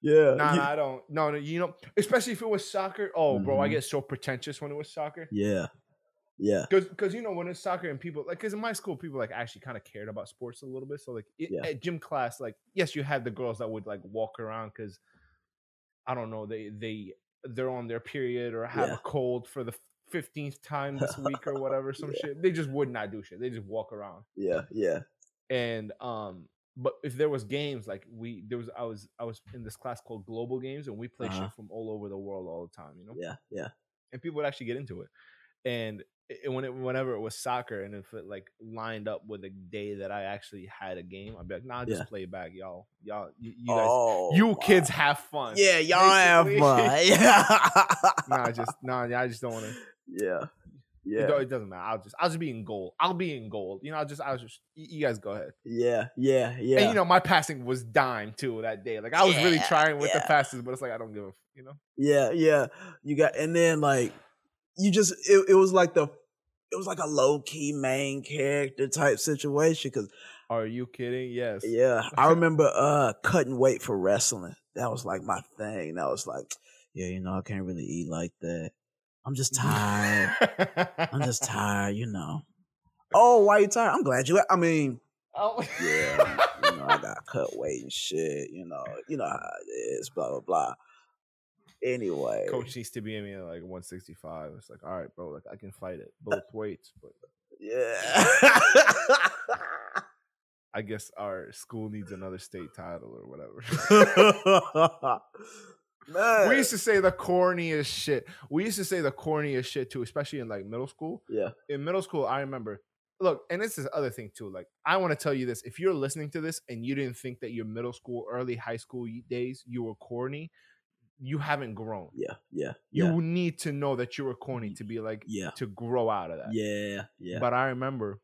yeah. Nah, nah, I don't. No, no. You know, especially if it was soccer. Oh, bro, I Mhm. get so pretentious when it was soccer. yeah. Yeah. Because, you know when it's soccer and people like, because in my school people like actually kind of cared about sports a little bit. So like it, Yeah. at gym class, like yes, you had the girls that would like walk around because I don't know they they they're on their period or have Yeah. a cold for the fifteenth time this week or whatever [laughs] some Yeah. shit. They just would not do shit. They just walk around Yeah. Yeah. and um. But if there was games like we there was I was I was in this class called Global Games and we play Uh-huh. shit from all over the world all the time. You know Yeah. Yeah. and people would actually get into it. And it, when it, whenever it was soccer, and if it like lined up with a day that I actually had a game, I'd be like, "Nah, just Yeah. play back, y'all. Y'all, you, you guys, Oh, you my. kids have fun." Yeah, y'all have fun. Yeah. nah, just nah, I just don't want to. yeah. It, Yeah. it doesn't matter. I'll just, I'll just be in goal. I'll be in goal. You know, I'll just, I'll just, you, you guys go ahead. Yeah. Yeah. Yeah. And you know, my passing was dime too that day. Like I was really trying with the passes, but it's like I don't give a, you know. Yeah, yeah. You got and then like you just it, it was like the it was like a low key main character type situation because Are you kidding? Yes. yeah, [laughs] I remember uh cutting weight for wrestling. That was like my thing. That was like, yeah, you know, I can't really eat like that. I'm just tired. I'm just [laughs] tired, you know. Oh, why you tired? I'm glad you. I mean, Oh. yeah, you know, I [laughs] got cut weight and shit. You know, you know how it is. Blah blah blah. Anyway, coach needs to be in me at like 165. It's like, all right, bro, like I can fight it uh, both weights, but Yeah. [laughs] I guess our school needs another state title or whatever. Man. [laughs] we used to say the corniest shit. We used to say the corniest shit too, especially in like middle school. yeah. In middle school, I remember. Look, and this is other thing too. Like, I want to tell you this: if you're listening to this and you didn't think that your middle school, early high school days you were corny, you haven't grown. Yeah. Yeah. You Yeah. need to know that you were corny to be like Yeah. to grow out of that. Yeah. Yeah. But I remember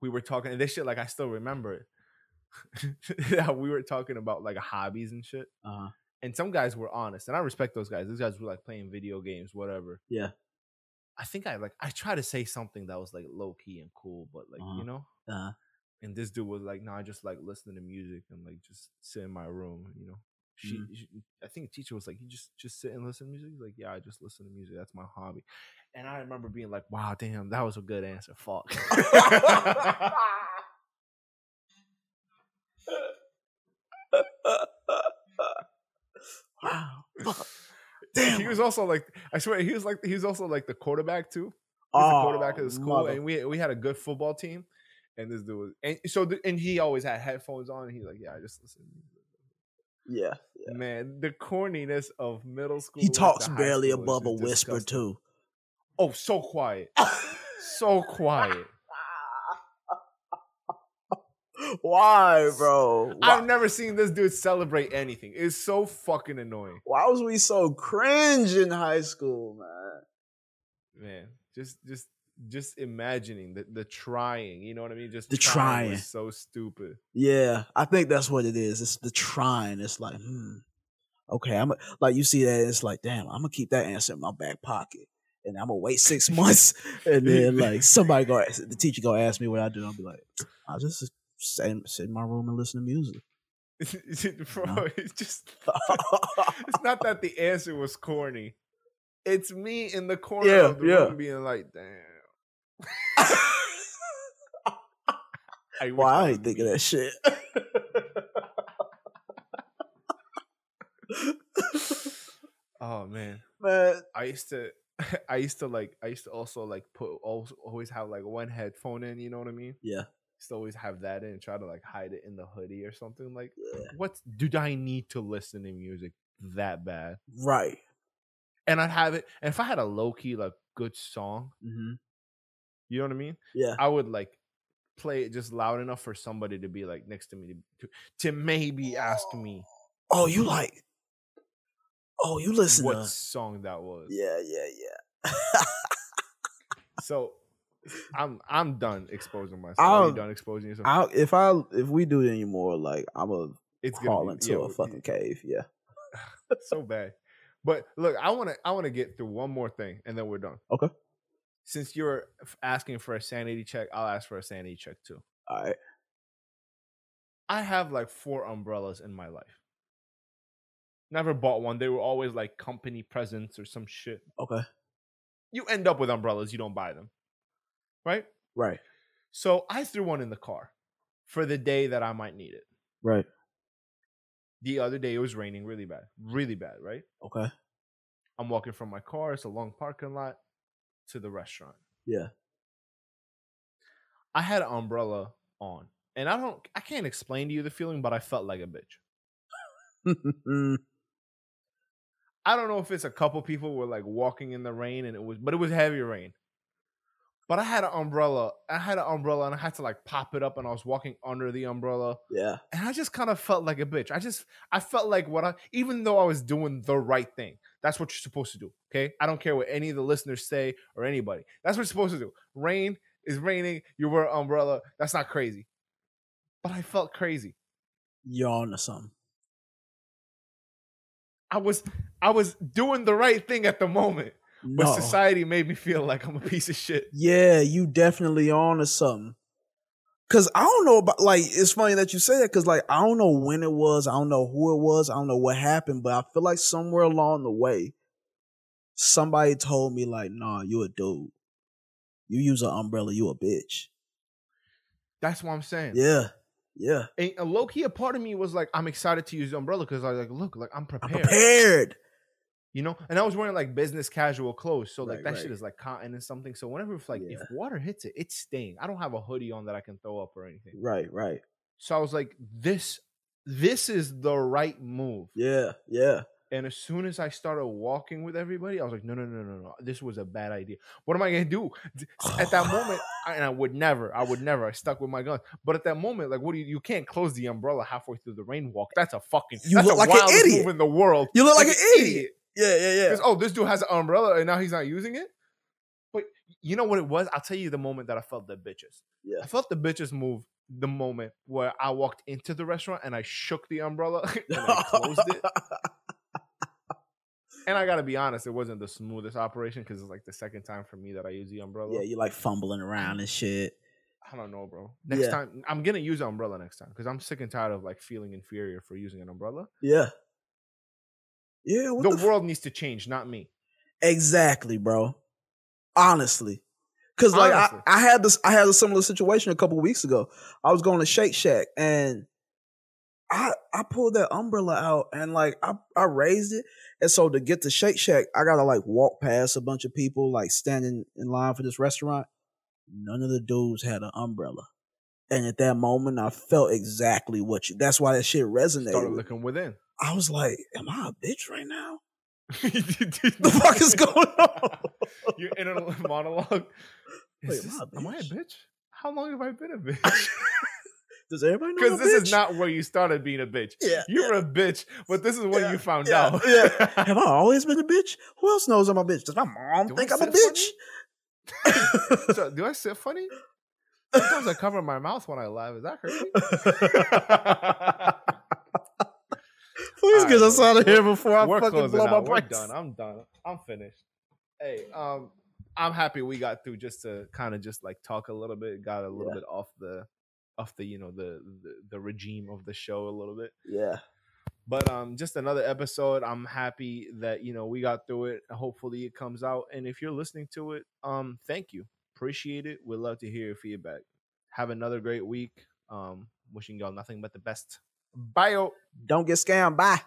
we were talking, and this shit, like I still remember [laughs] it. yeah, we were talking about like hobbies and shit. Uh-huh. And some guys were honest, and I respect those guys. Those guys were like playing video games, whatever. Yeah. I think I like I tried to say something that was like low key and cool, but like Uh-huh. you know. Uh-huh. And this dude was like, "No, I just like listening to music and like just sit in my room." You know, she, Mhm. she I think the teacher was like, "You just just sit and listen to music." He's like, "Yeah, I just listen to music. That's my hobby." And I remember being like, "Wow, damn, that was a good answer." Fuck. [laughs] wow. Fuck. [laughs] He was also like, I swear, he was like, he was also like the quarterback too. He was the quarterback of the school, mother- and we we had a good football team. And this dude was, and so, and he always had headphones on. And he's like, "Yeah, I just listen." To music." yeah. Yeah. Man, the corniness of middle school. He talks barely above a whisper disgusting. too. Oh, so quiet, so quiet. [laughs] Why, bro? Why, I've never seen this dude celebrate anything. It's so fucking annoying, why was we so cringe in high school, man? man. Just, just, just imagining the the trying. You know what I mean? Just The trying trying. so stupid. Yeah, I think that's what it is. It's the trying. It's like, hmm, okay, I'm a, like you see that. It's like, damn, I'm gonna keep that answer in my back pocket, and I'm gonna wait six [laughs] months, and then like somebody go, the teacher go ask me what I do. I'll be like, i'll just sit, in- sit in my room and listen to music. [laughs] Bro, No. it's just. [laughs] it's not that the answer was corny. It's me in the corner Yeah, of the yeah. room being like, "Damn." I Why I ain't think of that shit. Oh man, man, I used to, [laughs] I used to like, I used to also like put also always have like one headphone in. You know what I mean? yeah, Used to always have that in, and try to like hide it in the hoodie or something. Like, yeah, what do I need to listen to music that bad? right. And I'd have it, and if I had a low key like good song, hmm you know what I mean? Yeah, I would like play it just loud enough for somebody to be like next to me to to, to maybe ask oh. me Oh, you like? Oh, you listen to what to? song that was. Yeah, yeah, yeah. So I'm I'm done exposing [laughs] myself. Are you I'll- done exposing yourself? I if I if we do it anymore, like I'm gonna it's crawl into yeah, a fucking cave. Yeah. [sighs] so bad. But look, I want to I want to get through one more thing and then we're done. Okay. Since you're asking for a sanity check, I'll ask for a sanity check too. All right. I have like four umbrellas in my life. Never bought one. They were always like company presents or some shit. Okay. You end up with umbrellas, you don't buy them. Right? Right. So I threw one in the car for the day that I might need it. Right. The other day it was raining really bad. Really bad, right? Okay. I'm walking from my car, it's a long parking lot to the restaurant. Yeah. I had an umbrella on. And I don't I can't explain to you the feeling, but I felt like a bitch. [laughs] I don't know if it's a couple people were like walking in the rain and it was but it was heavy rain. But I had an umbrella. I had an umbrella and I had to like pop it up and I was walking under the umbrella. yeah. And I just kind of felt like a bitch. I just I felt like what I even though I was doing the right thing. That's what you're supposed to do. Okay. I don't care what any of the listeners say or anybody. That's what you're supposed to do. Rain is raining. You wear an umbrella. That's not crazy. But I felt crazy. You're on something. I was I was doing the right thing at the moment. But society made me feel like I'm a piece of shit. Yeah, you definitely on to something. Cause I don't know about like it's funny that you say that because like I don't know when it was, I don't know who it was, I don't know what happened, but I feel like somewhere along the way, somebody told me like, "Nah, you a dude. You use an umbrella, you a bitch." That's what I'm saying. Yeah, yeah. And uh, a low key, a part of me was like, I'm excited to use the umbrella because I was like, look, like I'm I'm prepared. You know, and I was wearing like business casual clothes, so like Right, that right. shit is like cotton and something. So whenever if like if water hits it, it's staying. I don't have a hoodie on that I can throw up or anything. Right, right. So I was like, this, this is the right move. Yeah, yeah. And as soon as I started walking with everybody, I was like, no, no, no, no, no. This was a bad idea. What am I gonna do? At that moment, [laughs] I, and I would never, I would never. I stuck with my guns. But at that moment, like, what do you? You can't close the umbrella halfway through the rain walk. That's a fucking. You look like an idiot. in the world. You look like an idiot. Yeah, yeah, yeah. Oh, this dude has an umbrella and now he's not using it. But you know what it was? I'll tell you the moment that I felt the bitches. Yeah. I felt the bitches move the moment where I walked into the restaurant and I shook the umbrella [laughs] and I closed it. [laughs] And I gotta be honest, it wasn't the smoothest operation because it's like the second time for me that I use the umbrella. yeah, you like fumbling around and shit. I don't know, bro. Next Yeah. time I'm gonna use an umbrella next time because I'm sick and tired of like feeling inferior for using an umbrella. Yeah. Yeah, the the, f- world needs to change, not me. exactly, bro. Honestly. Cause like I, I had this I had a similar situation a couple weeks ago. I was going to Shake Shack and I I pulled that umbrella out and like I, I raised it. And so to get to Shake Shack, I gotta like walk past a bunch of people like standing in line for this restaurant. None of the dudes had an umbrella. And at that moment I felt exactly what you that's why that shit resonated. Started looking within. I was like, am I a bitch right now? [laughs] the fuck is going [laughs] on? You're in a [laughs] monologue. Wait, Is am I am I a bitch? How long have I been a bitch? Does everybody know? Because this bitch? is not where you started being a bitch. Yeah, You're a bitch, but this is what Yeah, you found yeah, out. yeah. Have I always been a bitch? Who else knows I'm a bitch? Does my mom Do I think I'm a bitch? so, do I sit funny? Sometimes I cover my mouth when I laugh. Is that hurting? Please All get right, us out of here before I fucking blow my. We're done. I'm done. I'm finished. Hey, um, I'm happy we got through just to kind of just like talk a little bit, got a little Yeah. bit off the off the you know the, the the regime of the show a little bit. Yeah, But um, just another episode. I'm happy that you know we got through it. Hopefully it comes out. And if you're listening to it, um, thank you. Appreciate it. We'd love to hear your feedback. Have another great week. Um, wishing y'all nothing but the best. Bye. don't get scammed. Bye.